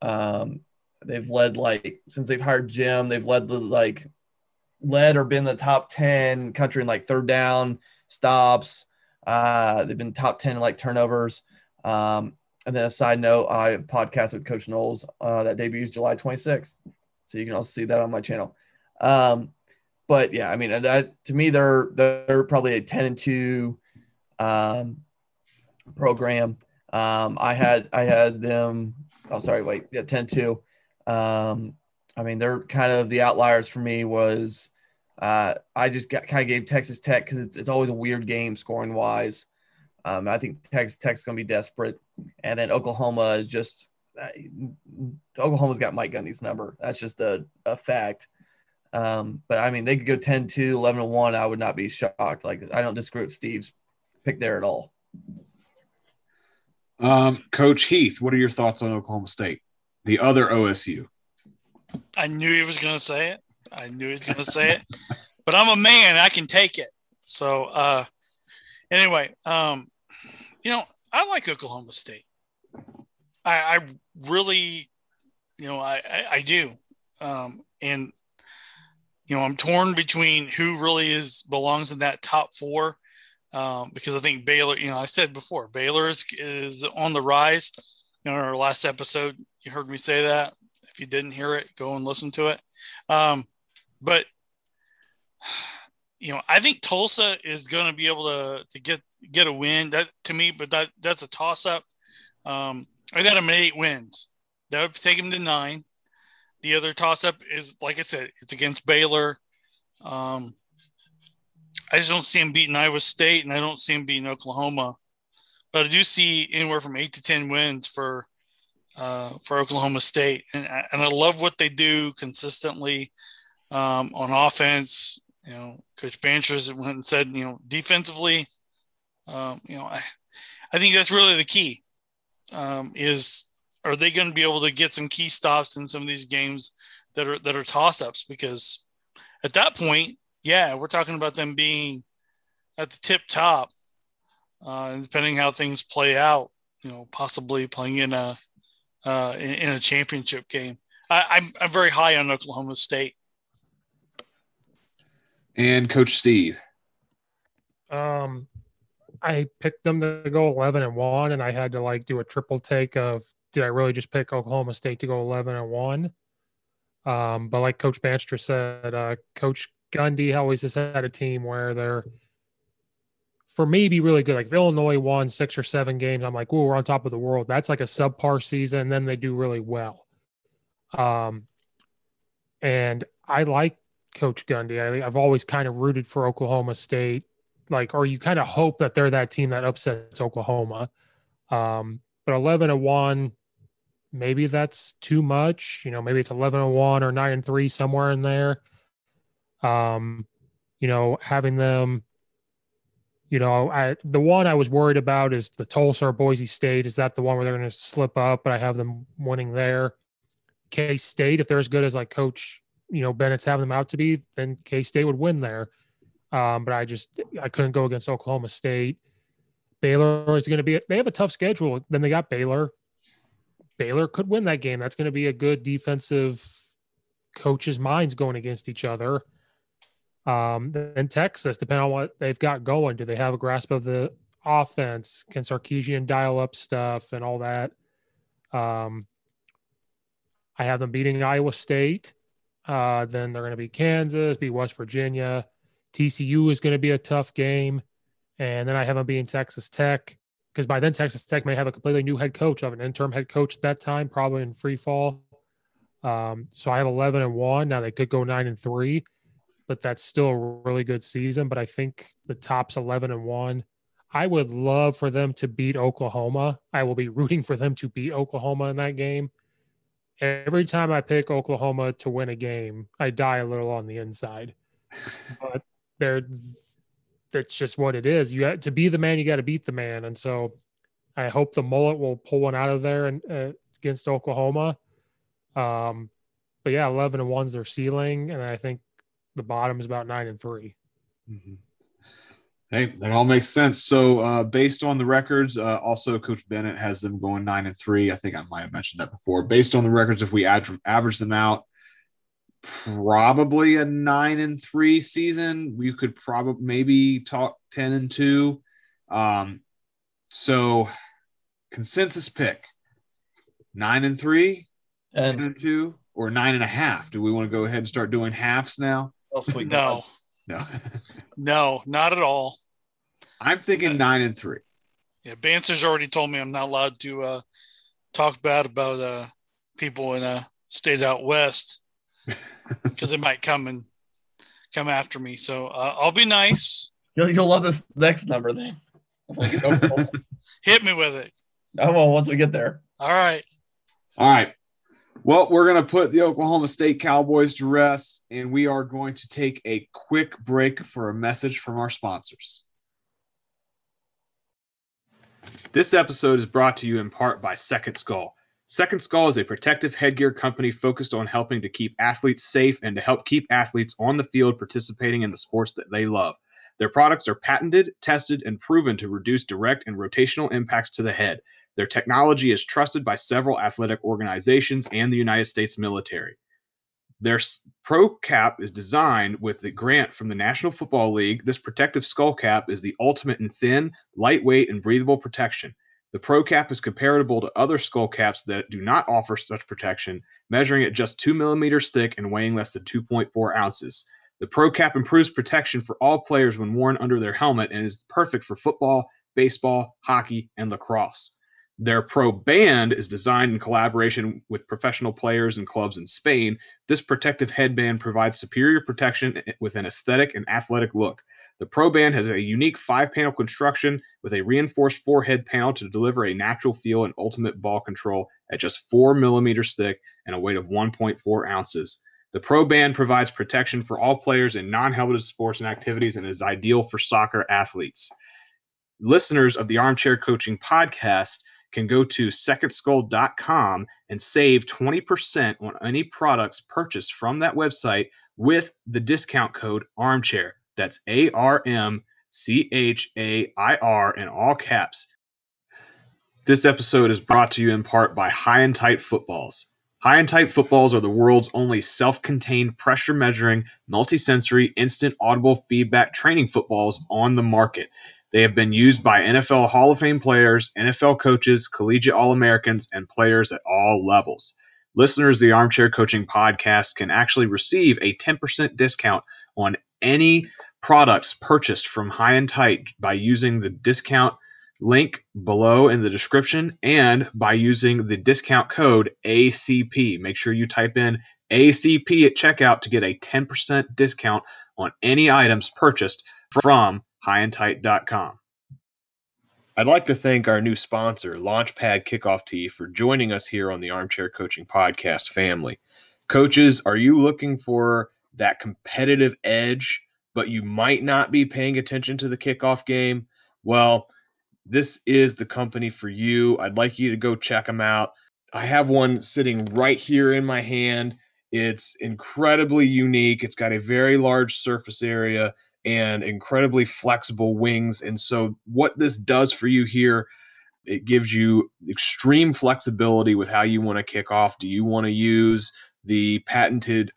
um they've led like since they've hired Jim they've led the like led or been the top 10 country in like third down stops. Uh, they've been top 10 in like turnovers. Um, and then a side note, I podcast with Coach Knowles uh, that debuts July 26th. So you can also see that on my channel. Um, but yeah, I mean, that, to me, they're they're probably a 10 and 2 um, program. Um, I had I had them. Oh, sorry, wait, yeah, 10 2. Um, I mean, they're kind of the outliers for me was uh, I just got, kind of gave Texas Tech because it's, it's always a weird game scoring wise. Um, I think Texas Tech's going to be desperate, and then Oklahoma is just Oklahoma's got Mike Gundy's number. That's just a, a fact. Um, but I mean, they could go 10 2, 11 1. I would not be shocked. Like, I don't disagree with Steve's pick there at all. Um, Coach Heath, what are your thoughts on Oklahoma State, the other OSU? I knew he was going to say it. I knew he was going to say it, but I'm a man. I can take it. So, uh, anyway, um, you know, I like Oklahoma State. I, I really, you know, I, I, I do. Um, and, you know, I'm torn between who really is belongs in that top four. Um, because I think Baylor, you know, I said before, Baylor is, is on the rise. You know, in our last episode, you heard me say that. If you didn't hear it, go and listen to it. Um, but you know, I think Tulsa is going to be able to to get get a win. That to me, but that that's a toss up. Um, I got him at eight wins. That would take him to nine. The other toss up is, like I said, it's against Baylor. Um, I just don't see him beating Iowa State, and I don't see him beating Oklahoma. But I do see anywhere from eight to ten wins for uh, for Oklahoma State, and and I love what they do consistently um, on offense. You know, Coach Bandstra's went and said, you know, defensively, um, you know, I, I think that's really the key. Um, is are they going to be able to get some key stops in some of these games that are that are toss ups? Because at that point, yeah, we're talking about them being at the tip top. Uh, depending how things play out, you know, possibly playing in a uh, in, in, a championship game. I, I'm I'm very high on Oklahoma State. And Coach Steve. Um, I picked them to go 11 and one, and I had to like do a triple take of did I really just pick Oklahoma State to go 11 and one? Um, but like Coach Bandstra said, uh, Coach Gundy always has had a team where they're, for me, be really good. Like if Illinois won six or seven games, I'm like, oh, we're on top of the world. That's like a subpar season. And then they do really well. Um, and I like Coach Gundy. I, I've always kind of rooted for Oklahoma State. Like, or you kind of hope that they're that team that upsets Oklahoma. Um, but 11 and 1, maybe that's too much. You know, maybe it's 11 and 1 or 9 and 3, somewhere in there. Um, you know, having them, you know, I, the one I was worried about is the Tulsa or Boise State. Is that the one where they're going to slip up? But I have them winning there. K State, if they're as good as like Coach, you know, Bennett's having them out to be, then K State would win there. Um, but I just I couldn't go against Oklahoma State. Baylor is going to be they have a tough schedule. Then they got Baylor. Baylor could win that game. That's going to be a good defensive coaches' minds going against each other. Um, then Texas, depending on what they've got going, do they have a grasp of the offense? Can Sarkisian dial up stuff and all that? Um, I have them beating Iowa State. Uh, then they're going to be Kansas, be West Virginia. TCU is going to be a tough game. And then I have them being Texas Tech because by then Texas Tech may have a completely new head coach of an interim head coach at that time, probably in free fall. Um, so I have 11 and one. Now they could go nine and three, but that's still a really good season. But I think the top's 11 and one. I would love for them to beat Oklahoma. I will be rooting for them to beat Oklahoma in that game. Every time I pick Oklahoma to win a game, I die a little on the inside. but they're that's just what it is. You got to be the man, you got to beat the man. And so I hope the mullet will pull one out of there and uh, against Oklahoma. Um, but yeah, 11 and one's their ceiling. And I think the bottom is about nine and 3 mm-hmm. Hey, that all makes sense. So, uh, based on the records, uh, also Coach Bennett has them going nine and three. I think I might have mentioned that before. Based on the records, if we average them out, probably a nine and three season. We could probably maybe talk 10 and two. Um, so consensus pick nine and three, and, 10 and two, or nine and a half. Do we want to go ahead and start doing halves now? No, no, no, not at all. I'm thinking nine and three. Yeah, Bandstra's already told me I'm not allowed to uh, talk bad about uh, people in a state out west because they might come and come after me. So uh, I'll be nice. You'll, you'll love this next number then. Hit me with it. Oh, well, once we get there. All right. All right. Well, we're going to put the Oklahoma State Cowboys to rest, and we are going to take a quick break for a message from our sponsors. This episode is brought to you in part by Second Skull. Second Skull is a protective headgear company focused on helping to keep athletes safe and to help keep athletes on the field participating in the sports that they love. Their products are patented, tested, and proven to reduce direct and rotational impacts to the head. Their technology is trusted by several athletic organizations and the United States military. Their Pro Cap is designed with a grant from the National Football League. This protective skull cap is the ultimate in thin, lightweight, and breathable protection. The Pro Cap is comparable to other skull caps that do not offer such protection, measuring at just 2 millimeters thick and weighing less than 2.4 ounces. The Pro Cap improves protection for all players when worn under their helmet and is perfect for football, baseball, hockey, and lacrosse. Their Pro Band is designed in collaboration with professional players and clubs in Spain. This protective headband provides superior protection eh, with an aesthetic and athletic look. The Pro Band has a unique five panel construction with a reinforced forehead panel to deliver a natural feel and ultimate ball control at just 4 millimeters thick and a weight of 1.4 ounces. The Pro Band provides protection for all players in non helmeted sports and activities and is ideal for soccer athletes. Listeners of the Armchair Coaching Podcast can go to secondskull.com and save 20% on any products purchased from that website with the discount code armchair. That's A R M C H A I R in all caps. This episode is brought to you in part by High and Tight Footballs. High and Tight Footballs are the world's only self contained pressure measuring, multisensory, instant audible feedback training footballs on the market. They have been used by NFL Hall of Fame players, NFL coaches, collegiate All Americans, and players at all levels. Listeners of the Armchair Coaching Podcast can actually receive a 10% discount on any products purchased from High and Tight by using the discount link below in the description and by using the discount code ACP. Make sure you type in ACP at checkout to get a 10% discount on any items purchased from highandtight.com. I'd like to thank our new sponsor, Launchpad Kickoff Tee, for joining us here on the Armchair Coaching Podcast family. Coaches, are you looking for that competitive edge, but you might not be paying attention to the kickoff game? Well, this is the company for you. I'd like you to go check them out. I have one sitting right here in my hand. It's incredibly unique. It's got a very large surface area and incredibly flexible wings. And so, what this does for you here, it gives you extreme flexibility with how you want to kick off. Do you want to use the patented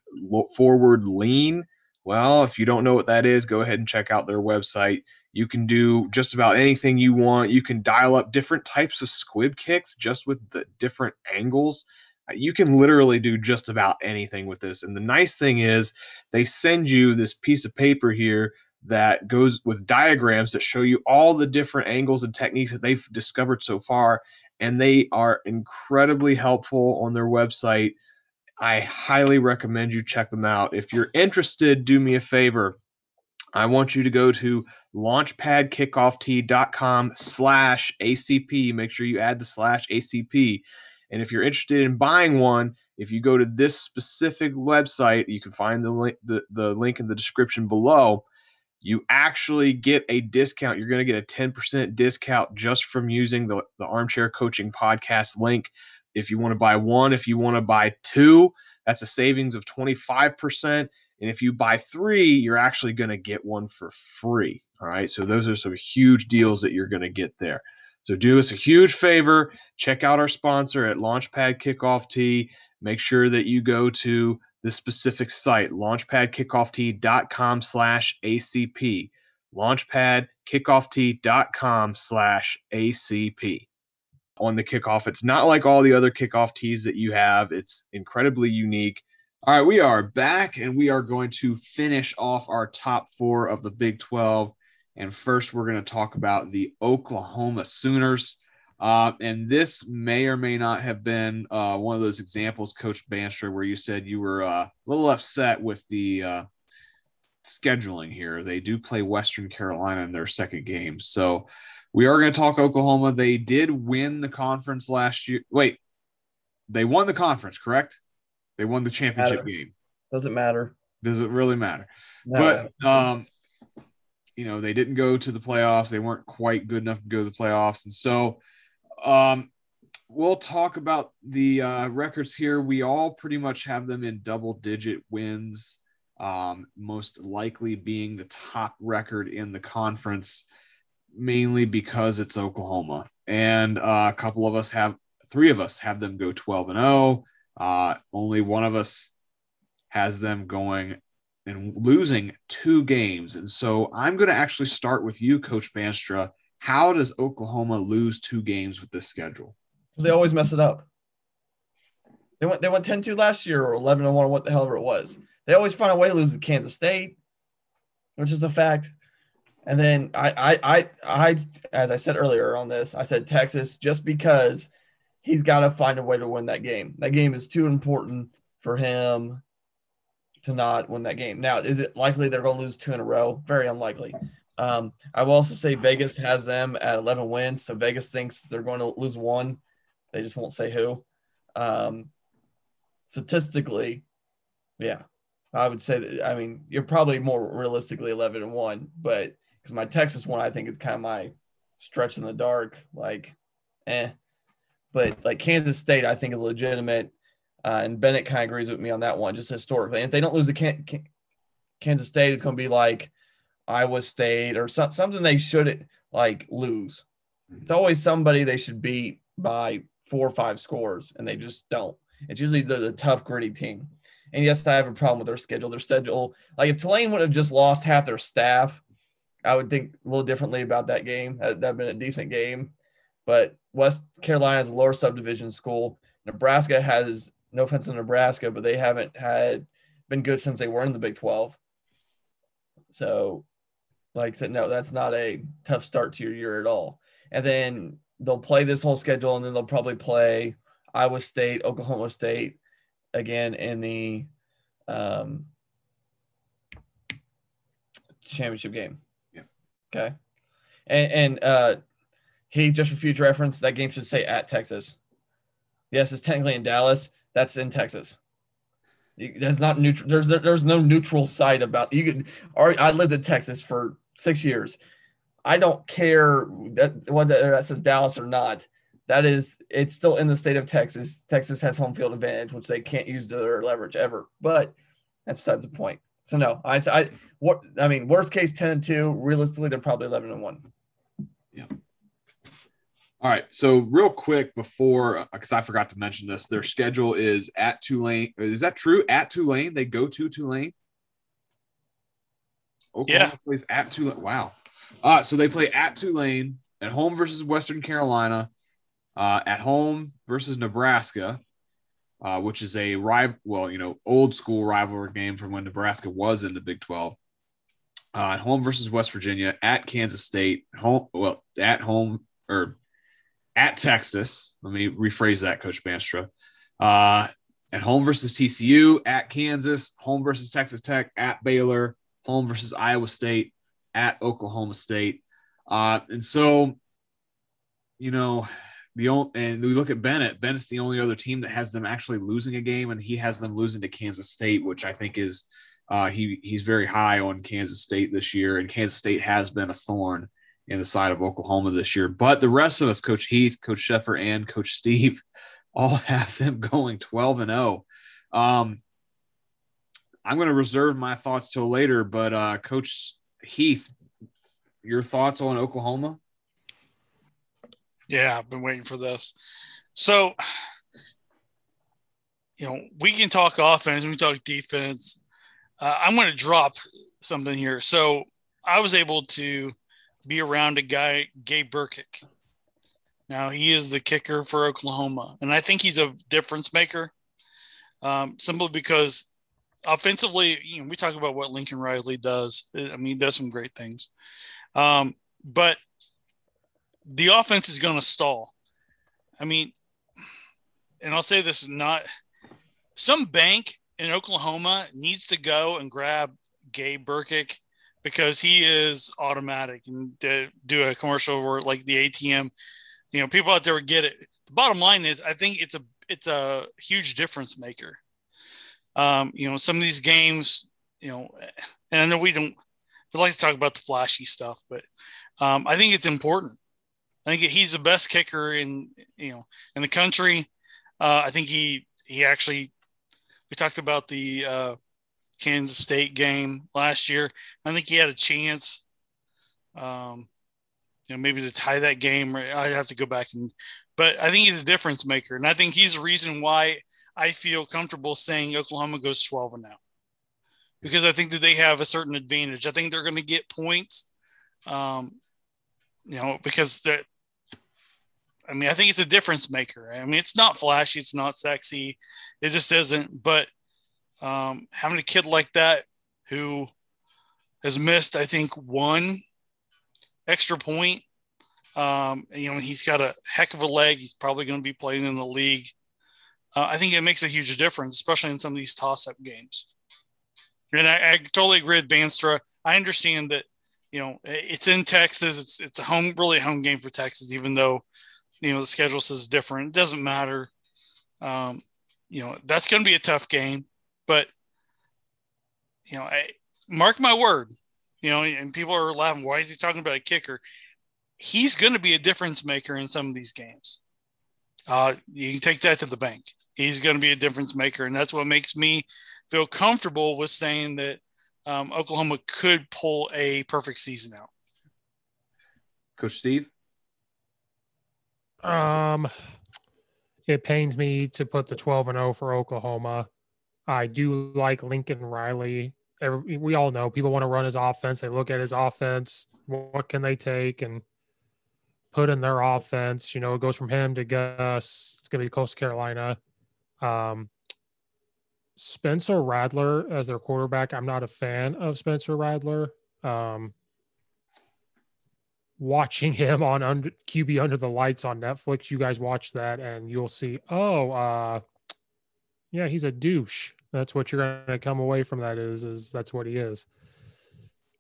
forward lean? Well, if you don't know what that is, go ahead and check out their website. You can do just about anything you want. You can dial up different types of squib kicks just with the different angles. Uh, you can literally do just about anything with this. And the nice thing is, they send you this piece of paper here that goes with diagrams that show you all the different angles and techniques that they've discovered so far. And they are incredibly helpful on their website. I highly recommend you check them out. If you're interested, do me a favor. I want you to go to launchpadkickoff.com slash ACP. Make sure you add the slash ACP. And if you're interested in buying one, if you go to this specific website, you can find the link, the, the link in the description below. You actually get a discount. You're going to get a 10% discount just from using the, the Armchair Coaching Podcast link. If you want to buy one, if you want to buy two, that's a savings of 25%. And if you buy three, you're actually going to get one for free. All right. So those are some huge deals that you're going to get there. So do us a huge favor. Check out our sponsor at Launchpad Kickoff Tee. Make sure that you go to the specific site, launchpadkickoff.com slash ACP. Launchpadkickoff.com slash ACP. On the kickoff, it's not like all the other kickoff tees that you have. It's incredibly unique. All right, we are back and we are going to finish off our top four of the Big 12. And first, we're going to talk about the Oklahoma Sooners. Uh, and this may or may not have been uh, one of those examples, Coach Bandstra, where you said you were uh, a little upset with the uh, scheduling here. They do play Western Carolina in their second game. So we are going to talk Oklahoma. They did win the conference last year. Wait, they won the conference, correct? They won the championship matter. game. Doesn't matter. Does it really matter? No. But um, you know, they didn't go to the playoffs. They weren't quite good enough to go to the playoffs, and so um, we'll talk about the uh, records here. We all pretty much have them in double-digit wins. Um, most likely being the top record in the conference, mainly because it's Oklahoma, and uh, a couple of us have, three of us have them go 12 and 0. Uh, only one of us has them going and losing two games. And so I'm going to actually start with you, Coach Bandstra. How does Oklahoma lose two games with this schedule? They always mess it up. They went they went 10-2 last year or 11 1 what the hell ever it was. They always find a way to lose to Kansas State, which is a fact. And then I I I I as I said earlier on this, I said Texas just because he's got to find a way to win that game. That game is too important for him to not win that game. Now, is it likely they're going to lose two in a row? Very unlikely. Um, I will also say Vegas has them at 11 wins. So Vegas thinks they're going to lose one. They just won't say who. Um, statistically, yeah, I would say that. I mean, you're probably more realistically 11 and one, but because my Texas one, I think is kind of my stretch in the dark. Like, eh. But like Kansas State, I think is legitimate. Uh, and Bennett kind of agrees with me on that one, just historically. And if they don't lose the Can- Can- Kansas State, it's going to be like Iowa State or so- something they should like lose. It's always somebody they should beat by four or five scores, and they just don't. It's usually the, the tough, gritty team. And yes, I have a problem with their schedule. Their schedule, like if Tulane would have just lost half their staff, I would think a little differently about that game. That would been a decent game. But West Carolina is a lower subdivision school. Nebraska has no offense to Nebraska, but they haven't had been good since they were in the Big 12. So, like I said, no, that's not a tough start to your year at all. And then they'll play this whole schedule, and then they'll probably play Iowa State, Oklahoma State again in the um, championship game. Okay. And, and uh, he just future reference, that game should say at Texas. Yes, it's technically in Dallas. That's in Texas. That's not neutral. There's there's no neutral site about you. Could. I lived in Texas for six years. I don't care that whether that says Dallas or not. That is, it's still in the state of Texas. Texas has home field advantage, which they can't use to their leverage ever. But that's besides the point. So no, I, I what I mean, worst case ten and two. Realistically, they're probably eleven and one. Yeah. All right. So real quick before, because I forgot to mention this, their schedule is at Tulane. Is that true? At Tulane, they go to Tulane. Oklahoma Yeah. plays at Tulane. Wow. Uh, so they play at Tulane, at home versus Western Carolina, uh, at home versus Nebraska, uh, which is a rival, well, you know, old school rivalry game from when Nebraska was in the Big 12. Uh, at home versus West Virginia, at Kansas State, home, well, at home or at Texas. Let me rephrase that, Coach Bandstra. Uh, at home versus TCU, at Kansas, home versus Texas Tech, at Baylor, home versus Iowa State, at Oklahoma State. Uh, and so, you know, the only and we look at Bennett. Bennett's the only other team that has them actually losing a game, and he has them losing to Kansas State, which I think is uh, he he's very high on Kansas State this year, and Kansas State has been a thorn in the side of Oklahoma this year. But the rest of us, Coach Heath, Coach Sheffer, and Coach Steve, all have them going 12 and 0. Um, I'm going to reserve my thoughts till later, but uh, Coach Heath, your thoughts on Oklahoma? Yeah, I've been waiting for this. So, you know, we can talk offense, we can talk defense. Uh, I'm going to drop something here. So, I was able to be around a guy, Gabe Brkic. Now, he is the kicker for Oklahoma, and I think he's a difference maker um, simply because offensively, you know, we talk about what Lincoln Riley does. I mean, he does some great things. Um, but the offense is going to stall. I mean, and I'll say this not some bank in Oklahoma needs to go and grab Gabe Brkic because he is automatic and do a commercial where like the ATM, you know, people out there would get it. The bottom line is I think it's a it's a huge difference maker. Um, you know, some of these games, you know, and I know we don't we like to talk about the flashy stuff, but um, I think it's important. I think he's the best kicker in you know in the country. Uh, I think he he actually we talked about the uh, Kansas State game last year. I think he had a chance, um, you know, maybe to tie that game. I'd have to go back and, but I think he's a difference maker, and I think he's the reason why I feel comfortable saying Oklahoma goes twelve and out because I think that they have a certain advantage. I think they're going to get points. Um, you know, because that I mean, I think it's a difference maker. I mean, it's not flashy, it's not sexy, it just isn't. But um, having a kid like that who has missed, I think, one extra point, um, you know, he's got a heck of a leg. He's probably going to be playing in the league. Uh, I think it makes a huge difference, especially in some of these toss-up games. And I, I totally agree with Bandstra. I understand that you know it's in Texas. It's it's a home, really home game for Texas, even though you know the schedule says different. It doesn't matter. Um, you know that's going to be a tough game, but you know, I mark my word. You know, and people are laughing. Why is he talking about a kicker? He's going to be a difference maker in some of these games. Uh, you can take that to the bank. He's going to be a difference maker, and that's what makes me feel comfortable with saying that um, Oklahoma could pull a perfect season out. Coach Steve? Um, it pains me to put the 12 and 0 for Oklahoma. I do like Lincoln Riley. Every, we all know people want to run his offense. They look at his offense. What can they take and put in their offense? You know, it goes from him to Gus. It's going to be Coastal Carolina. Um, Spencer Rattler as their quarterback. I'm not a fan of Spencer Rattler. Um, watching him on under, QB Under the Lights on Netflix, you guys watch that and you'll see, oh, uh, yeah, he's a douche. That's what you're going to come away from that is, is that's what he is.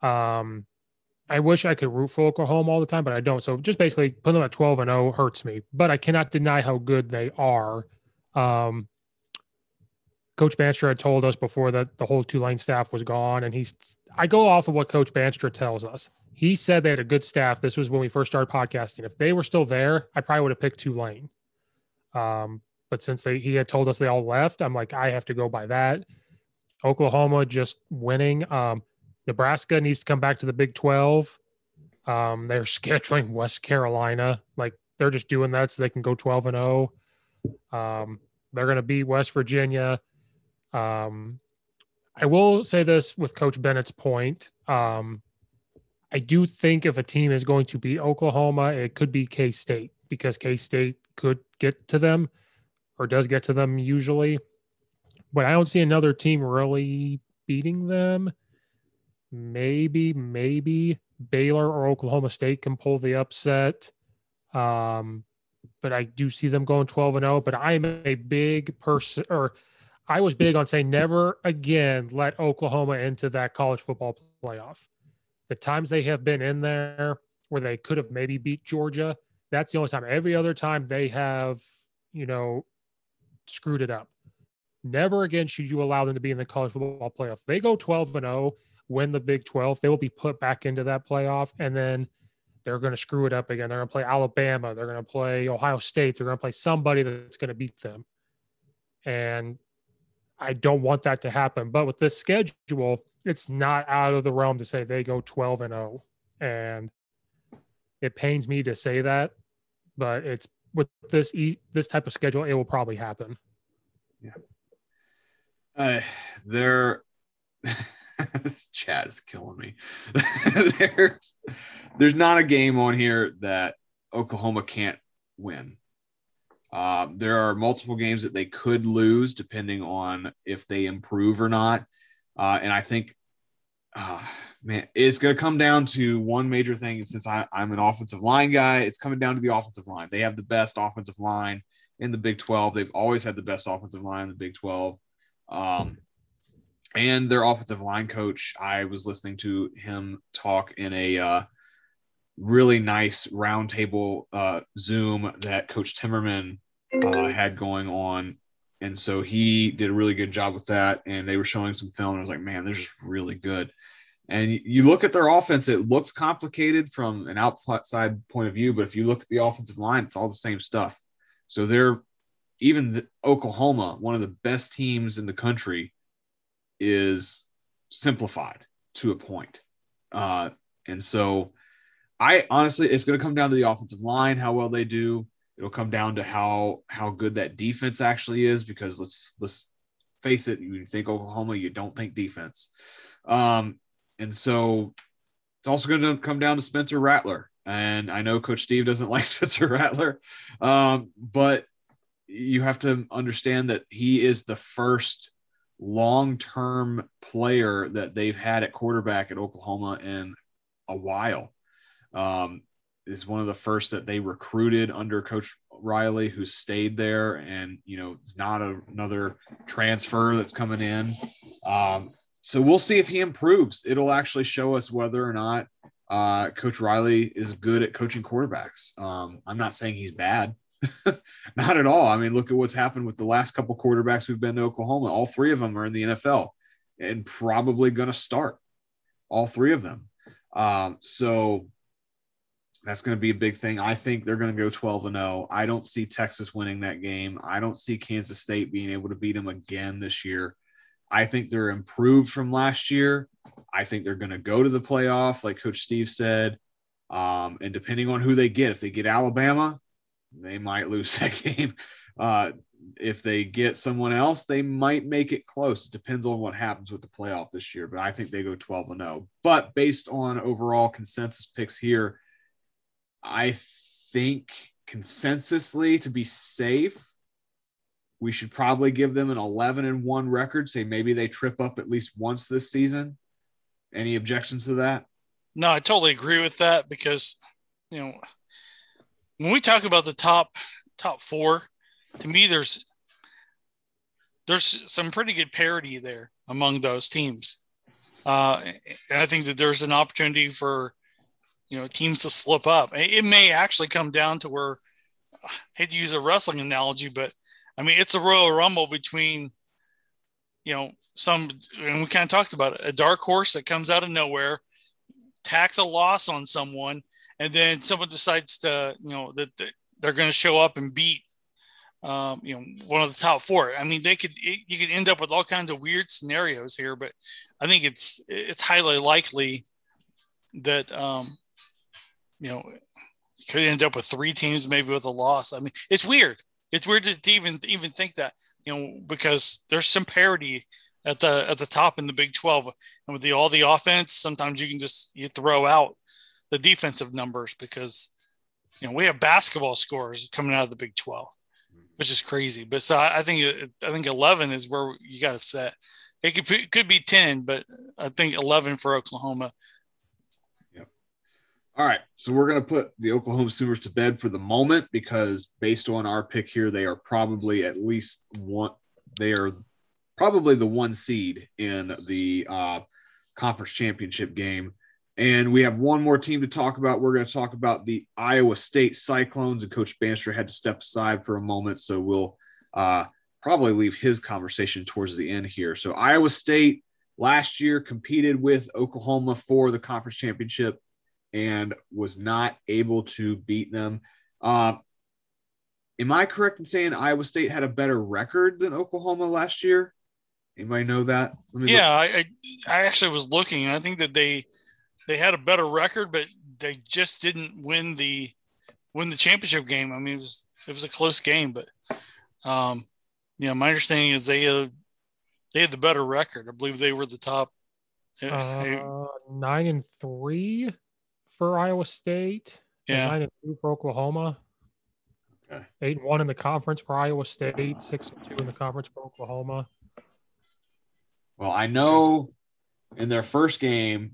Um, I wish I could root for Oklahoma all the time, but I don't. So just basically put them at 12 and 0 hurts me, but I cannot deny how good they are. Um, Coach Bandstra had told us before that the whole Tulane staff was gone, and he's. I go off of what Coach Bandstra tells us. He said they had a good staff. This was when we first started podcasting. If they were still there, I probably would have picked Tulane. Um, but since they he had told us they all left, I'm like, I have to go by that. Oklahoma just winning. Um, Nebraska needs to come back to the Big 12. Um, they're scheduling West Carolina. Like they're just doing that so they can go 12 and 0. Um, they're going to beat West Virginia. Um, I will say this with Coach Bennett's point. Um, I do think if a team is going to beat Oklahoma, it could be K State because K State could get to them or does get to them usually. But I don't see another team really beating them. Maybe, maybe Baylor or Oklahoma State can pull the upset. Um, but I do see them going 12 and 0. But I'm a big person, or I was big on saying never again let Oklahoma into that college football playoff. The times they have been in there where they could have maybe beat Georgia, that's the only time. Every other time they have, you know, screwed it up. Never again should you allow them to be in the college football playoff. They go 12 and 0, win the Big 12, they will be put back into that playoff and then they're going to screw it up again. They're going to play Alabama, they're going to play Ohio State, they're going to play somebody that's going to beat them. And I don't want that to happen. But with this schedule, it's not out of the realm to say they go 12 and 0. And it pains me to say that, but it's with this this type of schedule, it will probably happen. Yeah. Uh, there, this chat is killing me. there's, there's not a game on here that Oklahoma can't win. Uh, there are multiple games that they could lose depending on if they improve or not. Uh, and I think, uh, man, it's going to come down to one major thing. And since I, I'm an offensive line guy, it's coming down to the offensive line. They have the best offensive line in the Big 12. They've always had the best offensive line in the Big 12. Um, and their offensive line coach, I was listening to him talk in a uh, really nice roundtable uh, Zoom that Coach Timmerman uh, had going on. And so he did a really good job with that. And they were showing some film. And I was like, man, they're just really good. And you look at their offense, it looks complicated from an outside point of view. But if you look at the offensive line, it's all the same stuff. So they're even the, Oklahoma, one of the best teams in the country, is simplified to a point. Uh, and so I honestly, it's going to come down to the offensive line, how well they do. It'll come down to how how good that defense actually is because let's let's face it, you think Oklahoma, you don't think defense. Um, and so it's also going to come down to Spencer Rattler. And I know Coach Steve doesn't like Spencer Rattler, um, but you have to understand that he is the first long-term player that they've had at quarterback at Oklahoma in a while. Um, is one of the first that they recruited under Coach Riley, who stayed there, and you know, not a, another transfer that's coming in. Um, so we'll see if he improves. It'll actually show us whether or not uh, Coach Riley is good at coaching quarterbacks. Um, I'm not saying he's bad, not at all. I mean, look at what's happened with the last couple quarterbacks who've been to Oklahoma. All three of them are in the NFL and probably going to start. All three of them. Um, so that's going to be a big thing. I think they're going to go 12 and 0. I don't see Texas winning that game. I don't see Kansas State being able to beat them again this year. I think they're improved from last year. I think they're going to go to the playoff, like Coach Steve said. Um, and depending on who they get, if they get Alabama, they might lose that game. Uh, if they get someone else, they might make it close. It depends on what happens with the playoff this year, but I think they go 12 and 0. But based on overall consensus picks here, I think consensusly to be safe, we should probably give them an 11 and 1 record. Say maybe they trip up at least once this season. Any objections to that? No, I totally agree with that because, you know, when we talk about the top top four, to me there's there's some pretty good parity there among those teams. Uh, and I think that there's an opportunity for you know teams to slip up. It may actually come down to where I hate to use a wrestling analogy, but I mean it's a Royal Rumble between you know some and we kind of talked about it, a dark horse that comes out of nowhere, tax a loss on someone, and then someone decides to you know that they're going to show up and beat um, you know, one of the top four. I mean, they could you could end up with all kinds of weird scenarios here, but I think it's it's highly likely that um, you know could end up with three teams maybe with a loss. I mean, it's weird. It's weird to even even think that you know because there's some parity at the at the top in the Big 12, and with the all the offense, sometimes you can just you throw out the defensive numbers because you know we have basketball scores coming out of the Big 12 which is crazy. But so I, I think I think eleven is where you got to set. It could it could be ten, but I think eleven for Oklahoma. All right, so we're gonna put the Oklahoma Sooners to bed for the moment because based on our pick here, they are probably at least one. They are probably the one seed in the uh, conference championship game. And we have one more team to talk about. We're going to talk about the Iowa State Cyclones, and Coach Bandstra had to step aside for a moment, so we'll uh, probably leave his conversation towards the end here. So Iowa State last year competed with Oklahoma for the conference championship and was not able to beat them. Uh, am I correct in saying Iowa State had a better record than Oklahoma last year? Anybody know that? yeah, I, I, I actually was looking, I think that they they had a better record, but they just didn't win the win the championship game. I mean, it was it was a close game, but um, you know, my understanding is they had they had the better record. I believe they were the top. Uh, nine and three for Iowa State. Yeah, nine and two for Oklahoma. Okay. Eight and one in the conference for Iowa State. Six and two in the conference for Oklahoma. Well, I know in their first game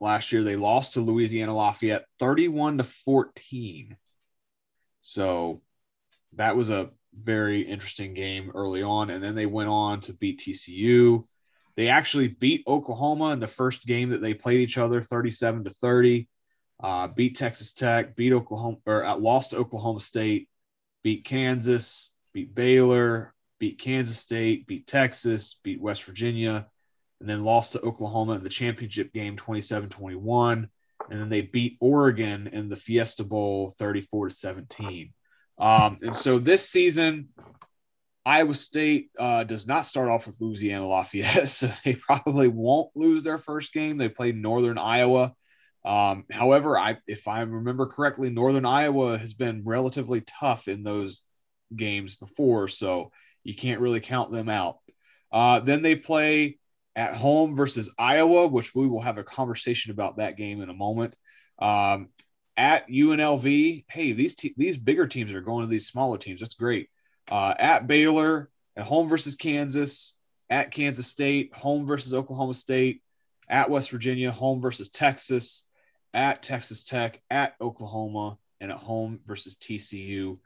last year they lost to Louisiana Lafayette 31 to 14. So that was a very interesting game early on. And then they went on to beat TCU. They actually beat Oklahoma in the first game that they played each other 37 to 30. Uh, beat Texas Tech, beat Oklahoma, or uh, lost to Oklahoma State, beat Kansas, beat Baylor, beat Kansas State, beat Texas, beat West Virginia, and then lost to Oklahoma in the championship game 27 21. And then they beat Oregon in the Fiesta Bowl 34 to 17. Um, and so this season, Iowa State uh, does not start off with Louisiana Lafayette, so they probably won't lose their first game. They play Northern Iowa. Um, however, I, if I remember correctly, Northern Iowa has been relatively tough in those games before, so you can't really count them out. Uh, then they play at home versus Iowa, which we will have a conversation about that game in a moment. Um, at UNLV, hey, these te- these bigger teams are going to these smaller teams. That's great. Uh, at Baylor, at home versus Kansas, at Kansas State, home versus Oklahoma State, at West Virginia, home versus Texas, at Texas Tech, at Oklahoma, and at home versus TCU.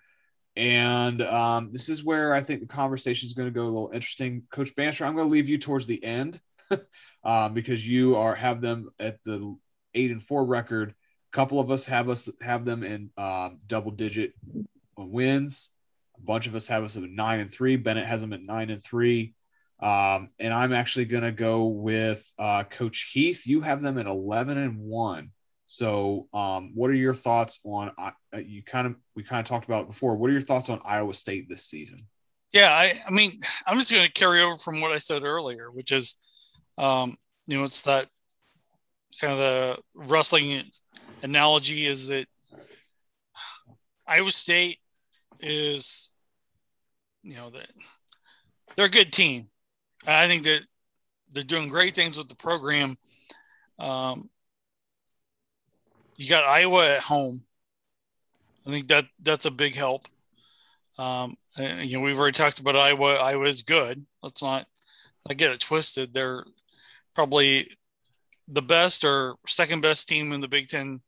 And um, this is where I think the conversation is going to go a little interesting. Coach Bandstra, I'm going to leave you towards the end um, because you are have them at the eight and four record. A couple of us have us have them in um, double digit wins. A bunch of us have us at nine and three. Bennett has them at nine and three. Um, and I'm actually going to go with uh, Coach Heath. You have them at 11 and one. So, um, what are your thoughts on? Uh, you kind of we kind of talked about it before. What are your thoughts on Iowa State this season? Yeah, I, I mean, I'm just going to carry over from what I said earlier, which is, um, you know, it's that kind of the wrestling analogy is that Iowa State is, you know, that they're a good team. I think that they're doing great things with the program. Um, you got Iowa at home. I think that that's a big help. Um, and, you know, we've already talked about Iowa. Iowa is good. Let's not, I get it twisted. They're probably the best or second best team in the Big Ten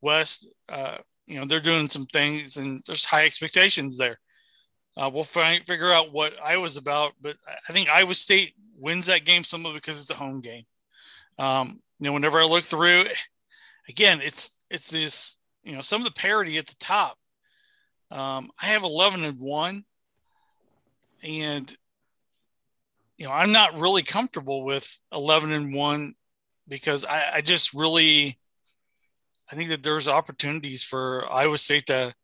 West. Uh, you know, they're doing some things, and there's high expectations there. Uh, we'll find, figure out what Iowa's about, but I think Iowa State wins that game simply because it's a home game. Um, you know, whenever I look through, again, it's it's this you know some of the parity at the top. Um, I have 11 and one, and you know I'm not really comfortable with 11 and one because I, I just really I think that there's opportunities for Iowa State to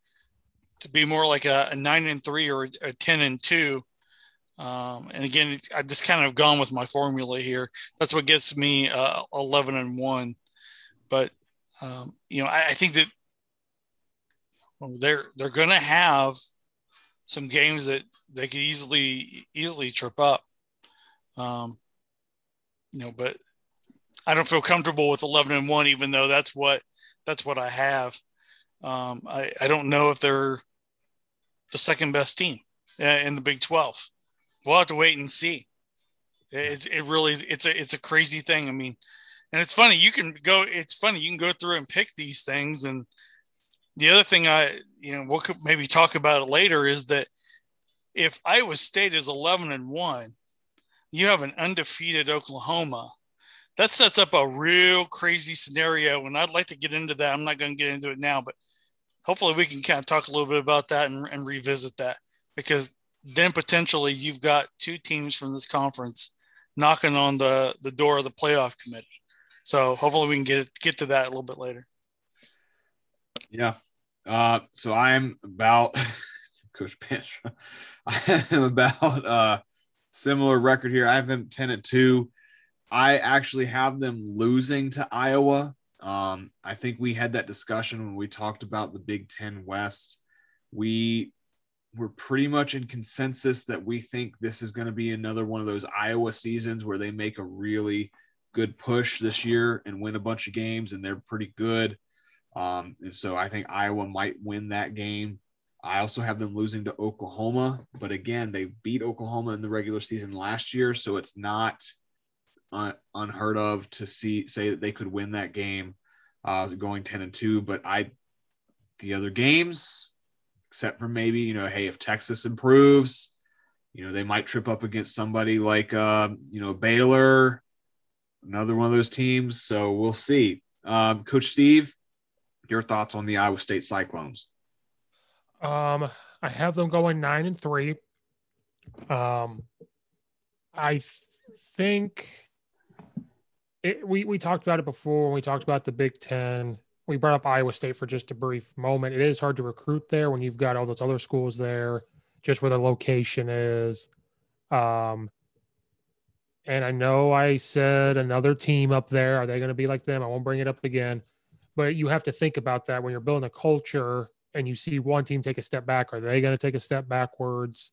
to be more like a, a nine and three or a 10 and two. Um, and again, I just kind of gone with my formula here. That's what gets me uh, 11 and one. But um, you know, I, I think that they're they're going to have some games that they could easily easily trip up. Um, you know, but I don't feel comfortable with 11 and one, even though that's what that's what I have. Um, I I don't know if they're the second best team uh, in the Big 12. We'll have to wait and see. It, it really it's a it's a crazy thing. I mean, and it's funny you can go. It's funny you can go through and pick these things and the other thing I, you know, we'll maybe talk about it later is that if Iowa State is 11 and one, you have an undefeated Oklahoma. That sets up a real crazy scenario. And I'd like to get into that. I'm not going to get into it now, but hopefully we can kind of talk a little bit about that and, and revisit that because then potentially you've got two teams from this conference knocking on the, the door of the playoff committee. So hopefully we can get get to that a little bit later. Yeah, uh, so I'm about Coach Pinch. I am about uh similar record here. I have them 10 and 2. I actually have them losing to Iowa. Um, I think we had that discussion when we talked about the Big Ten West. We were pretty much in consensus that we think this is going to be another one of those Iowa seasons where they make a really good push this year and win a bunch of games, and they're pretty good. Um, and so I think Iowa might win that game. I also have them losing to Oklahoma, but again, they beat Oklahoma in the regular season last year, so it's not un- unheard of to see say that they could win that game, uh, going ten and two. But I, the other games, except for maybe you know, hey, if Texas improves, you know, they might trip up against somebody like uh, you know Baylor, another one of those teams. So we'll see. Um, Coach Steve, your thoughts on the Iowa State Cyclones? Um, I have them going nine and three. Um, I th- think it, we we talked about it before when we talked about the Big Ten. We brought up Iowa State for just a brief moment. It is hard to recruit there when you've got all those other schools there, just where the location is. Um, and I know I said another team up there. Are they going to be like them? I won't bring it up again. But you have to think about that when you're building a culture and you see one team take a step back are they going to take a step backwards?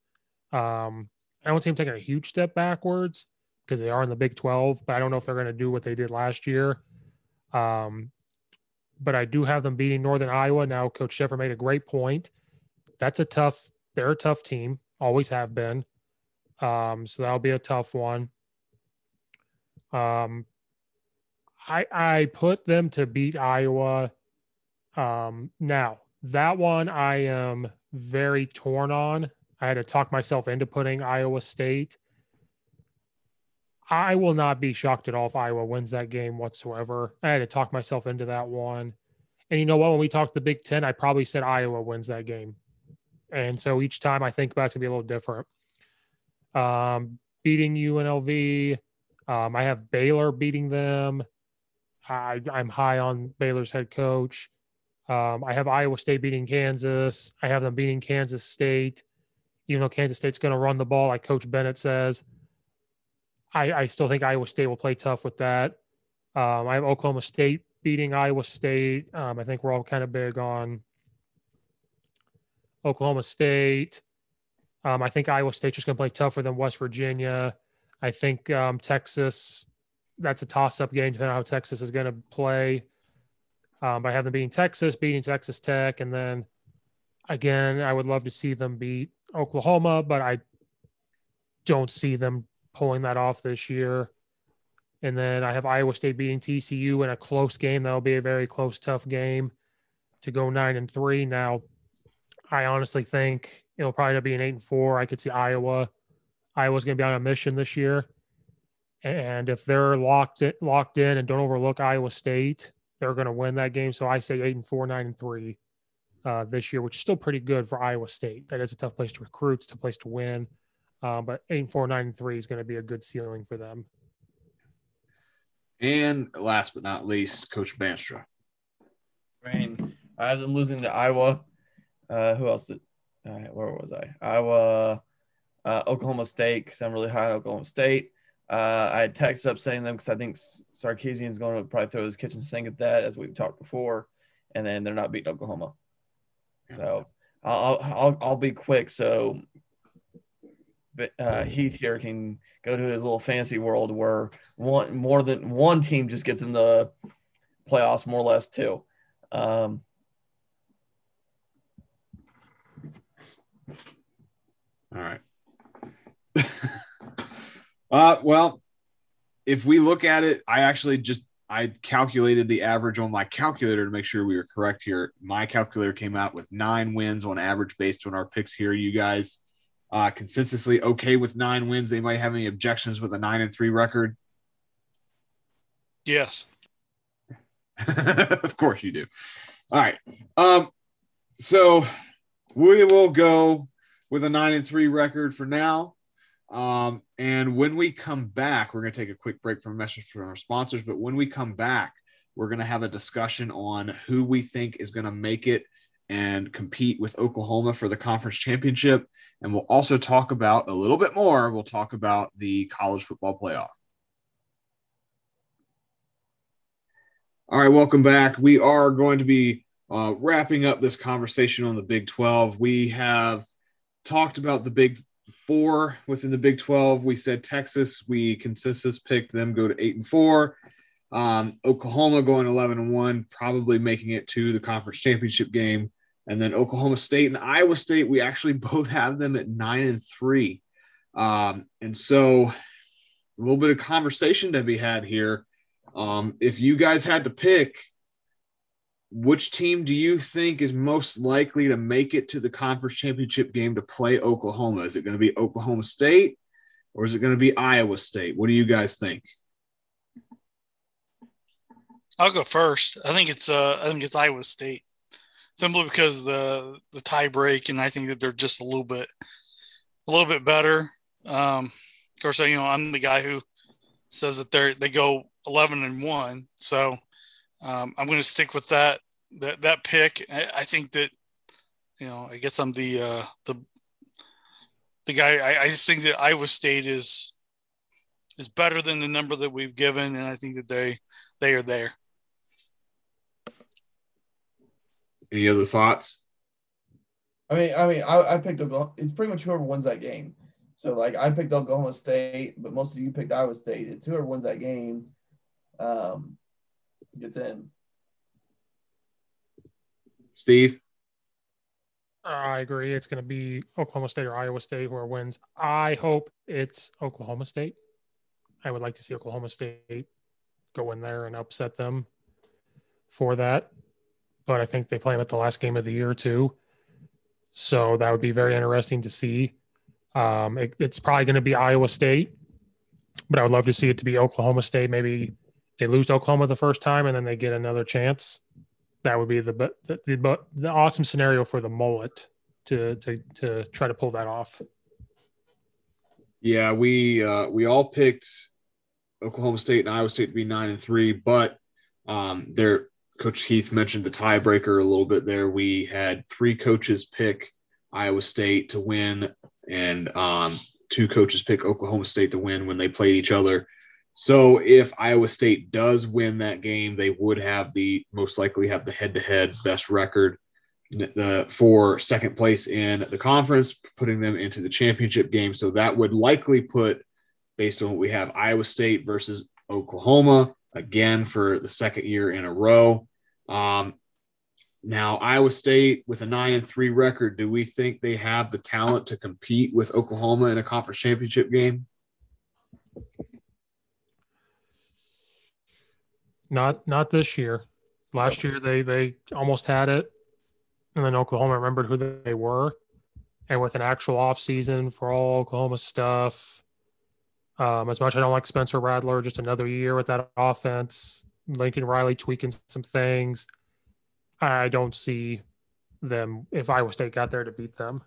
Um, i don't see them taking a huge step backwards because they are in the big 12 but i don't know if they're going to do what they did last year. Um, but i do have them beating northern iowa. Now coach sheffer made a great point. That's a tough they're a tough team always have been. Um, so that'll be a tough one um, I I put them to beat Iowa. Um, now that one I am very torn on. I had to talk myself into putting Iowa State. I will not be shocked at all if Iowa wins that game whatsoever. I had to talk myself into that one. And you know what? When we talked the Big Ten, I probably said Iowa wins that game. And so each time I think about it, to be a little different. Um, beating UNLV. Um, I have Baylor beating them. I, I'm high on Baylor's head coach. Um, I have Iowa State beating Kansas. I have them beating Kansas State, even though Kansas State's going to run the ball, like Coach Bennett says. I, I still think Iowa State will play tough with that. Um, I have Oklahoma State beating Iowa State. Um, I think we're all kind of big on Oklahoma State. Um, I think Iowa State's just going to play tougher than West Virginia. I think um, Texas, that's a toss up game depending on how Texas is going to play. Um, but I have them beating Texas, beating Texas Tech. And then again, I would love to see them beat Oklahoma, but I don't see them pulling that off this year. And then I have Iowa State beating TCU in a close game. That'll be a very close, tough game to go nine and three. Now, I honestly think it'll probably be an eight and four. I could see Iowa. Iowa's going to be on a mission this year, and if they're locked in, locked in and don't overlook Iowa State, they're going to win that game. So I say eight and four, nine and three uh, this year, which is still pretty good for Iowa State. That is a tough place to recruit. It's a place to win, uh, but eight and four, nine and three is going to be a good ceiling for them. And last but not least, Coach Bandstra. I mean, I have them losing to Iowa. Uh, who else did? Uh, where was I? Iowa, uh, Oklahoma State, because I'm really high on Oklahoma State. Uh, I had up saying them because I think Sarkisian is going to probably throw his kitchen sink at that, as we've talked before, and then they're not beating Oklahoma. So I'll I'll I'll be quick. So uh, Heath here can go to his little fancy world where one more than one team just gets in the playoffs, more or less too. Um, All right. uh, well, if we look at it, I actually just I calculated the average on my calculator to make sure we were correct here. My calculator came out with nine wins on average based on our picks here. You guys uh, consensusly okay with nine wins. They might have any objections with a nine and three record. Yes. of course you do. All right. Um, so we will go with a nine and three record for now. Um, and when we come back, we're going to take a quick break from message from our sponsors. But when we come back, we're going to have a discussion on who we think is going to make it and compete with Oklahoma for the conference championship. And we'll also talk about a little bit more. We'll talk about the college football playoff. All right, welcome back. We are going to be uh, wrapping up this conversation on the Big 12. We have talked about the Big Four within the Big 12. We said Texas, we consensus picked them go to eight and four. Um, Oklahoma going 11 and one, probably making it to the conference championship game. And then Oklahoma State and Iowa State, we actually both have them at nine and three. Um, and so a little bit of conversation to be had here. Um, if you guys had to pick, which team do you think is most likely to make it to the conference championship game to play Oklahoma? Is it going to be Oklahoma State or is it going to be Iowa State? What do you guys think? I'll go first. I think it's uh I think it's Iowa State. Simply because the the tie break and I think that they're just a little bit a little bit better. Um of course you know I'm the guy who says that they're they go 11 and 1. So um, I'm going to stick with that that that pick. I, I, think that you know I guess I'm the uh, the the guy. I, I just think that Iowa State is is better than the number that we've given, and I think that they they are there. Any other thoughts? I mean, I mean, I, I picked Oklahoma. It's pretty much whoever wins that game. So, like, I picked Oklahoma State, but most of you picked Iowa State. It's whoever wins that game. Um, gets in. Steve? I agree. It's going to be Oklahoma State or Iowa State who wins. I hope it's Oklahoma State. I would like to see Oklahoma State go in there and upset them for that. But I think they play them at the last game of the year, too. So that would be very interesting to see. Um, it, it's probably going to be Iowa State, but I would love to see it to be Oklahoma State, maybe they lose Oklahoma the first time and then they get another chance. That would be the but the, the, the awesome scenario for the mullet to to to try to pull that off. Yeah, we uh, we all picked Oklahoma State and Iowa State to be nine and three, but um, there, Coach Heath mentioned the tiebreaker a little bit there. We had three coaches pick Iowa State to win, and um, two coaches pick Oklahoma State to win when they played each other. So if Iowa State does win that game, they would have the most likely have the head-to-head best record. the for second place in the conference, putting them into the championship game. So that would likely put, based on what we have, Iowa State versus Oklahoma again for the second year in a row. Um, now, Iowa State with a nine and three record, do we think they have the talent to compete with Oklahoma in a conference championship game? Not not this year. Last year they they almost had it, and then Oklahoma remembered who they were, and with an actual off season for all Oklahoma stuff. Um, as much as I don't like Spencer Rattler, just another year with that offense. Lincoln Riley tweaking some things. I don't see them if Iowa State got there to beat them.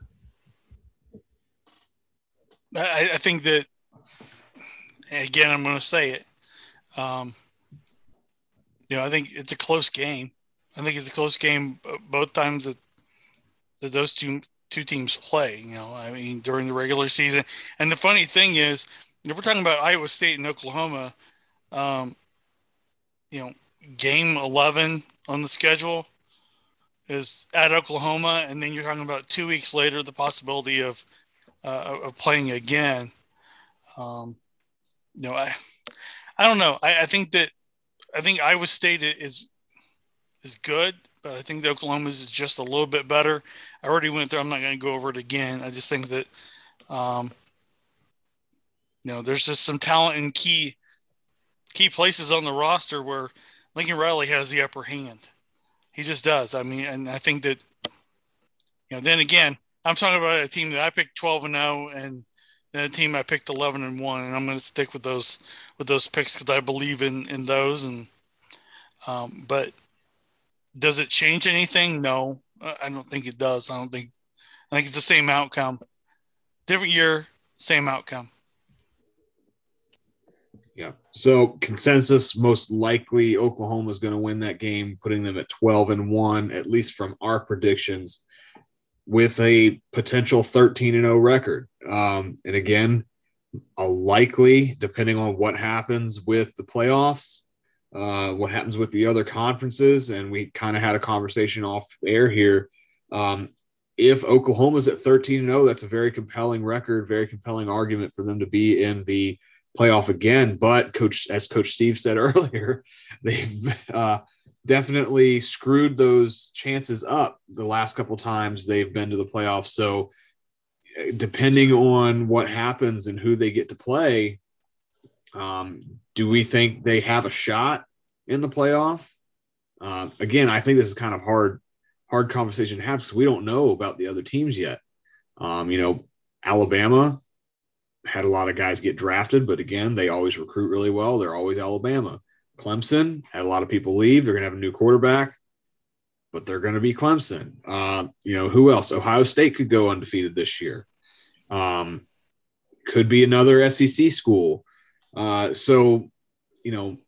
I, I think that again, I'm going to say it. Um, you know, I think it's a close game. I think it's a close game both times that, that those two two teams play. You know, I mean during the regular season. And the funny thing is, if we're talking about Iowa State and Oklahoma, um, you know, game eleven on the schedule is at Oklahoma, and then you're talking about two weeks later the possibility of uh, of playing again. Um, you know, I I don't know. I, I think that I think Iowa State is is good, but I think the Oklahoma's is just a little bit better. I already went there. I'm not going to go over it again. I just think that, um, you know, there's just some talent in key key places on the roster where Lincoln Riley has the upper hand. He just does. I mean, and I think that, you know, then again, I'm talking about a team that I picked 12 and 0, and then a team I picked 11 and 1, and I'm going to stick with those with those picks because I believe in in those. And um, but does it change anything? No, I don't think it does. I don't think. I think it's the same outcome. Different year, same outcome. Yeah. So consensus, most likely Oklahoma is going to win that game, putting them at 12 and one, at least from our predictions, with a potential 13 and 0 record. Um, and again, a likely, depending on what happens with the playoffs, uh, what happens with the other conferences. And we kind of had a conversation off air here. Um, if Oklahoma's at 13 0, that's a very compelling record, very compelling argument for them to be in the playoff again. But coach, as Coach Steve said earlier, they've uh, definitely screwed those chances up the last couple times they've been to the playoffs. So depending on what happens and who they get to play, um, do we think they have a shot in the playoff? Uh, again, I think this is kind of hard, hard conversation to have because we don't know about the other teams yet. Um, you know, Alabama had a lot of guys get drafted, but again, they always recruit really well. They're always Alabama. Clemson had a lot of people leave. They're going to have a new quarterback, but they're going to be Clemson. Uh, you know, who else? Ohio State could go undefeated this year. Um, could be another SEC school. Uh, so, you know,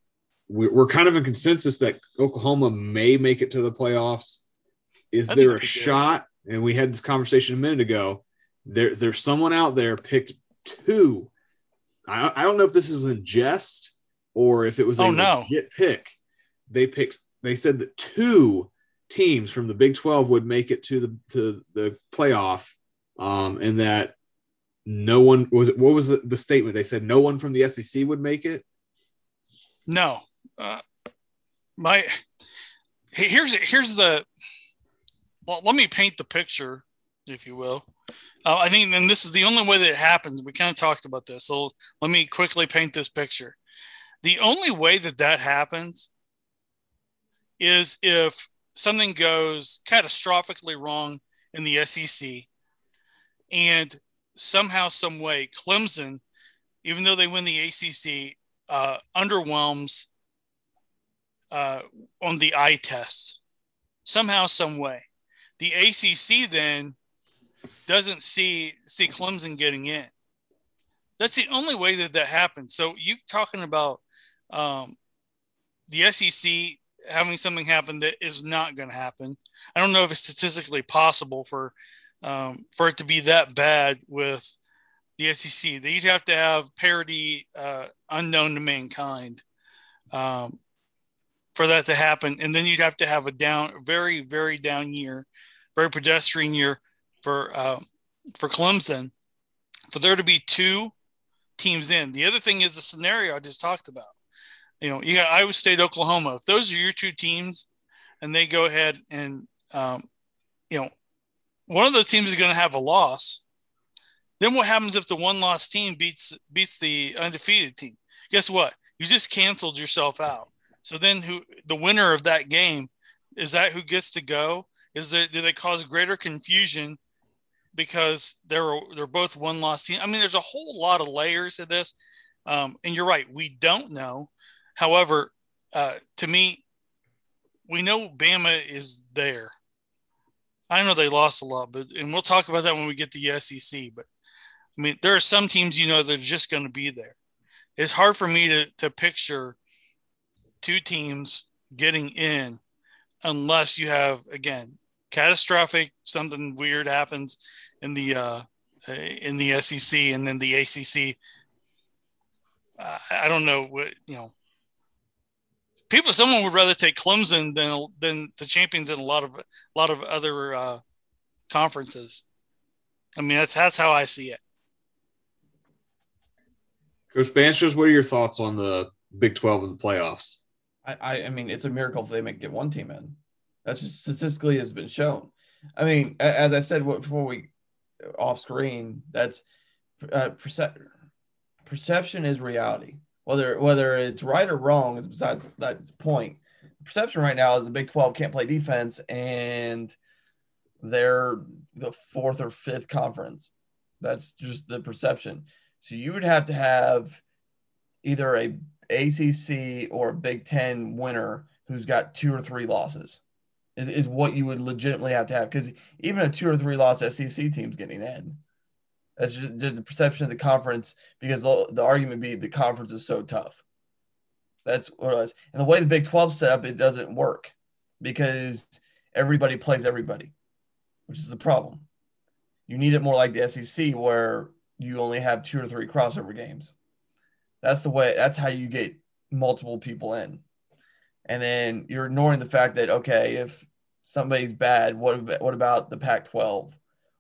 we're, we're kind of in consensus that Oklahoma may make it to the playoffs. Is there a shot? And we had this conversation a minute ago. There, there's someone out there picked two. I, I don't know if this is in jest or if it was oh, a no. legit pick. They picked. They said that two teams from the Big Twelve would make it to the to the playoff, um, and that no one was. What was the, the statement? They said no one from the SEC would make it. No, uh, my here's here's the. Well, let me paint the picture, if you will. Uh, I think, and this is the only way that it happens. We kind of talked about this, so let me quickly paint this picture. The only way that that happens is if something goes catastrophically wrong in the SEC, and somehow, some way, Clemson, even though they win the ACC, uh, underwhelms uh, on the eye test. Somehow, some way, the ACC then doesn't see see Clemson getting in. That's the only way that that happens. So you talking about um, the SEC having something happen that is not going to happen. I don't know if it's statistically possible for um, for it to be that bad with the SEC. That you'd have to have parity uh, unknown to mankind um, for that to happen, and then you'd have to have a down, very very down year very pedestrian year for uh, for Clemson. For there to be two teams in. The other thing is the scenario I just talked about. You know, you got Iowa State, Oklahoma. If those are your two teams, and they go ahead and um, you know, one of those teams is going to have a loss. Then what happens if the one loss team beats beats the undefeated team? Guess what? You just canceled yourself out. So then who the winner of that game is that who gets to go? Is there do they cause greater confusion because they're they're both one loss team? I mean, there's a whole lot of layers to this. Um, and you're right, we don't know. However, uh, to me, we know Bama is there. I know they lost a lot, but and we'll talk about that when we get to the SEC. But I mean, there are some teams you know that are just going to be there. It's hard for me to to picture two teams getting in unless you have again catastrophic something weird happens in the uh, in the SEC and then the ACC. Uh, I don't know what you know people someone would rather take Clemson than than the champions in a lot of a lot of other uh, conferences. I mean, that's that's how I see it. Coach Bandstra, what are your thoughts on the Big Twelve and the playoffs? I, I mean, it's a miracle if they make get one team in. That's just statistically has been shown. I mean, as I said before we off screen, that's uh, perce- perception is reality whether whether it's right or wrong is besides that point. The perception right now is the Big 12 can't play defense and they're the fourth or fifth conference. That's just the perception. So you would have to have either a ACC or a Big Ten winner who's got two or three losses. Is, is what you would legitimately have to have because even a two or three loss SEC team's getting in. That's just, the perception of the conference because the, argument be the conference is so tough. That's what it was. And the way the Big 12 set up, it doesn't work because everybody plays everybody, which is the problem. You need it more like the SEC where you only have two or three crossover games. That's the way, that's how you get multiple people in. And then you're ignoring the fact that, okay, if somebody's bad, what, what about the Pac 12?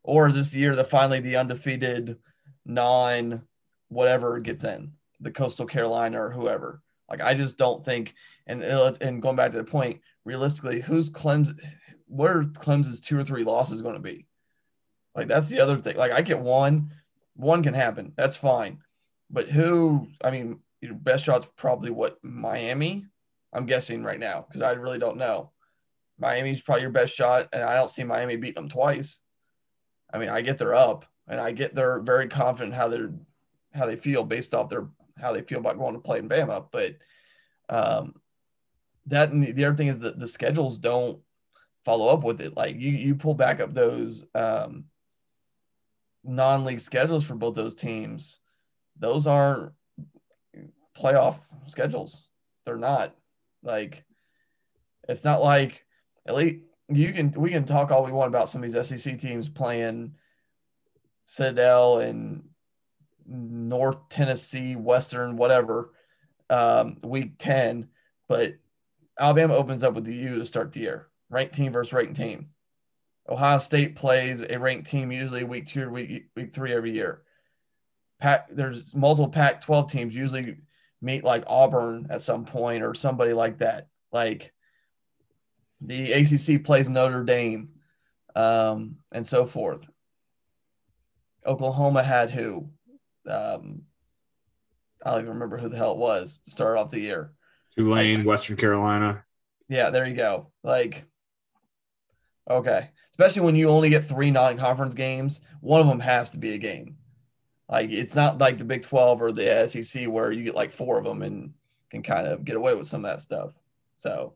Or is this year that finally the undefeated non whatever gets in? The coastal carolina or whoever. Like i just don't think and and going back to the point realistically who's clemson what are clemson's two or three losses going to be? Like that's the other thing. Like i get one one can happen. That's fine. But who i mean your best shot's probably what miami? I'm guessing right now because i really don't know. Miami's probably your best shot and i don't see miami beating them twice I mean, I get they're up and I get they're very confident how they're how they feel based off their how they feel about going to play in Bama. But um, that and the other thing is that the schedules don't follow up with it. Like you you pull back up those um, non-league schedules for both those teams. Those aren't playoff schedules. They're not like it's not like at least you can we can talk all we want about some of these SEC teams playing Citadel and North Tennessee, Western, whatever, um, week 10. But Alabama opens up with the U to start the year, ranked team versus ranked team. Ohio State plays a ranked team usually week two or week, week three every year. Pac, there's multiple Pac 12 teams usually meet like Auburn at some point or somebody like that. Like the ACC plays Notre Dame, um, and so forth. Oklahoma had who? Um, I don't even remember who the hell it was to start off the year. Tulane, like, Western Carolina. Yeah, there you go. Like, okay, especially when you only get three non-conference games, one of them has to be a game. Like, it's not like the Big Twelve or the SEC where you get like four of them and can kind of get away with some of that stuff. So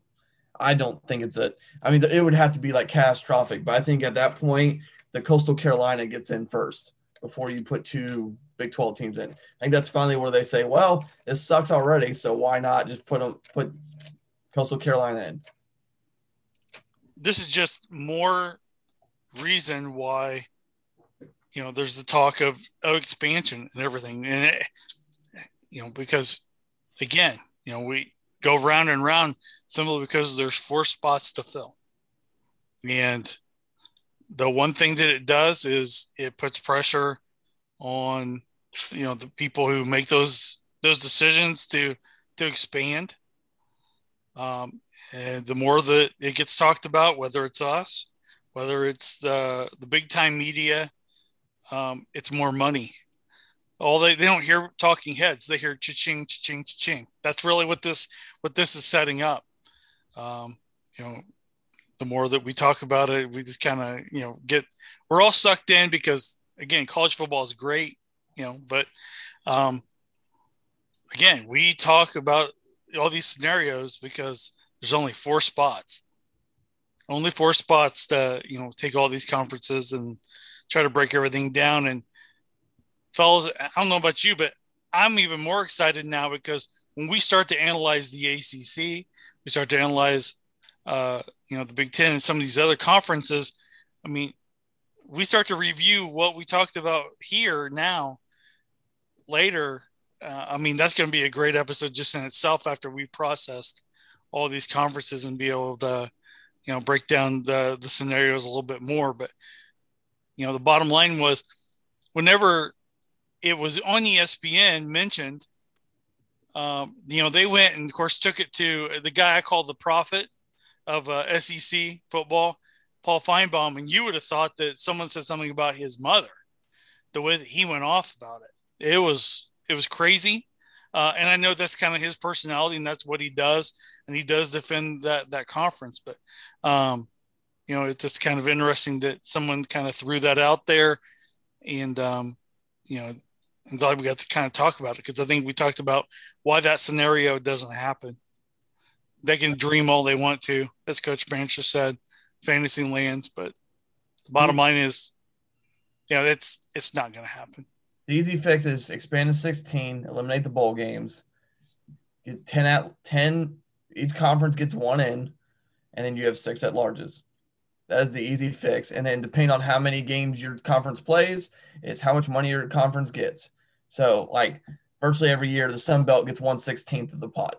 I don't think it's a. I mean, it would have to be like catastrophic, but I think at that point, the Coastal Carolina gets in first before you put two Big 12 teams in. I think that's finally where they say, well, this sucks already, so why not just put them put Coastal Carolina in? This is just more reason why you know there's the talk of, of expansion and everything, and it, you know because again, you know we go round and round simply because there's four spots to fill. And the one thing that it does is it puts pressure on you know the people who make those those decisions to to expand. Um, and the more that it gets talked about, whether it's us, whether it's the the big time media, um, it's more money. All they, they don't hear talking heads; they hear cha-ching, cha-ching, cha-ching. That's really what this what this is setting up. Um, you know, the more that we talk about it, we just kind of you know get we're all sucked in because again, college football is great, you know, but um, again, we talk about all these scenarios because there's only four spots, only four spots to you know take all these conferences and try to break everything down. And fellas, I don't know about you, but I'm even more excited now because when we start to analyze the ACC, we start to analyze, uh, you know, the Big Ten and some of these other conferences. I mean, we start to review what we talked about here now later uh, I mean, that's going to be a great episode just in itself after we processed all these conferences and be able to, you know, break down the the scenarios a little bit more. But you know, the bottom line was, whenever it was on ESPN mentioned, um, you know, they went and of course took it to the guy I call the prophet of uh, SEC football, Paul Finebaum, and you would have thought that someone said something about his mother, the way that he went off about it. It was it was crazy. Uh, and I know that's kind of his personality and that's what he does. And he does defend that, that conference, but, um, you know, it's just kind of interesting that someone kind of threw that out there and, um, you know, I'm glad we got to kind of talk about it because I think we talked about why that scenario doesn't happen. They can dream all they want to, as Coach Branch just said, fantasy lands, but the bottom mm-hmm. line is, you know, it's it's not going to happen. The easy fix is expand to 16, eliminate the bowl games, get 10 out 10. Each conference gets one in, and then you have six at larges. That is the easy fix. And then depending on how many games your conference plays, is how much money your conference gets. So like virtually every year, the Sun Belt gets one sixteenth of the pot.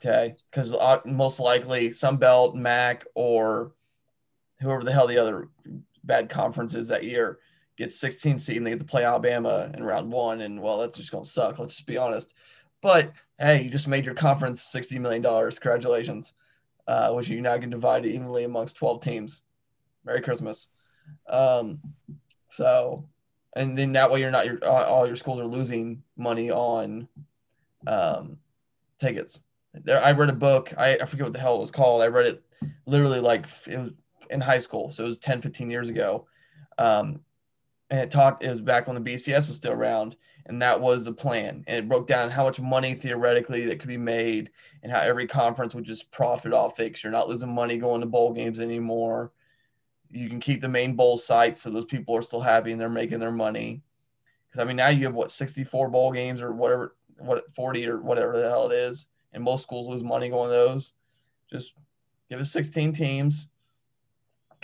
Okay, because uh, most likely Sun Belt, MAC, or whoever the hell the other bad conference is that year gets 16 seed and they get to play Alabama in round one. And well, that's just going to suck. Let's just be honest. But hey, you just made your conference $60 million. Congratulations. Uh, which you now can divide evenly amongst 12 teams. Merry Christmas. Um, so, and then that way you're not, your, all your schools are losing money on um, tickets. There, I read a book. I, I forget what the hell it was called. I read it literally like it was in high school. So it was 10, 15 years ago. Um, and it talked it was back when the BCS was still around and that was the plan and it broke down how much money theoretically that could be made and how every conference would just profit off it you're not losing money going to bowl games anymore you can keep the main bowl sites so those people are still happy and they're making their money because i mean now you have what 64 bowl games or whatever what 40 or whatever the hell it is and most schools lose money going to those just give us 16 teams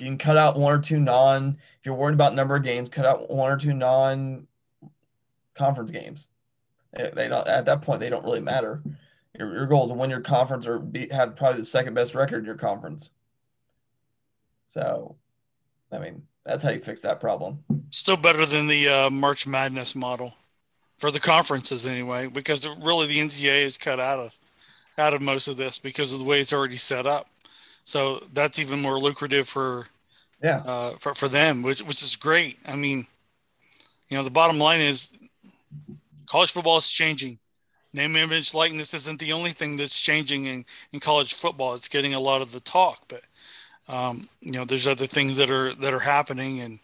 you can cut out one or two non. If you're worried about number of games, cut out one or two non conference games. They, they don't at that point they don't really matter. Your, your goal is to win your conference or be, have probably the second best record in your conference. So, I mean, that's how you fix that problem. Still better than the uh, March Madness model for the conferences anyway, because really the NCAA is cut out of out of most of this because of the way it's already set up. So that's even more lucrative for yeah uh, for for them, which which is great. I mean, you know, the bottom line is college football is changing. Name, image, likeness isn't the only thing that's changing in, in college football. It's getting a lot of the talk, but um, you know, there's other things that are that are happening, and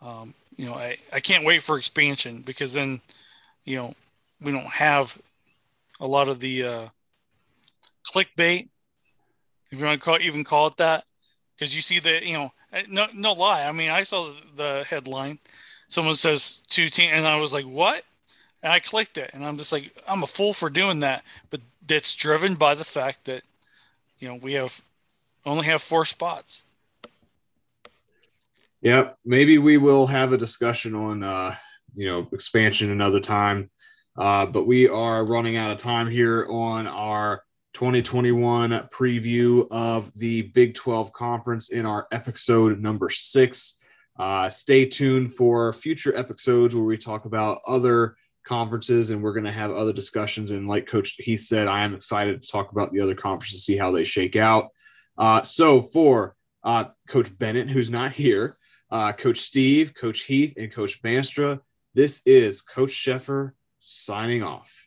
um, you know, I, I can't wait for expansion because then, you know, we don't have a lot of the uh, clickbait if you want to call even call it that, because you see the you know no no lie. I mean, I saw the headline. Someone says two team, and I was like, what? And I clicked it, and I'm just like, I'm a fool for doing that. But that's driven by the fact that you know we have only have four spots. Yeah, maybe we will have a discussion on uh, you know expansion another time. Uh, but we are running out of time here on our 2021 preview of the Big 12 Conference in our episode number six. Uh, stay tuned for future episodes where we talk about other conferences and we're going to have other discussions. And like Coach Heath said, I am excited to talk about the other conferences, see how they shake out. Uh, so for uh, Coach Bennett, who's not here, uh, Coach Steve, Coach Heath, and Coach Bandstra, this is Coach Sheffer signing off.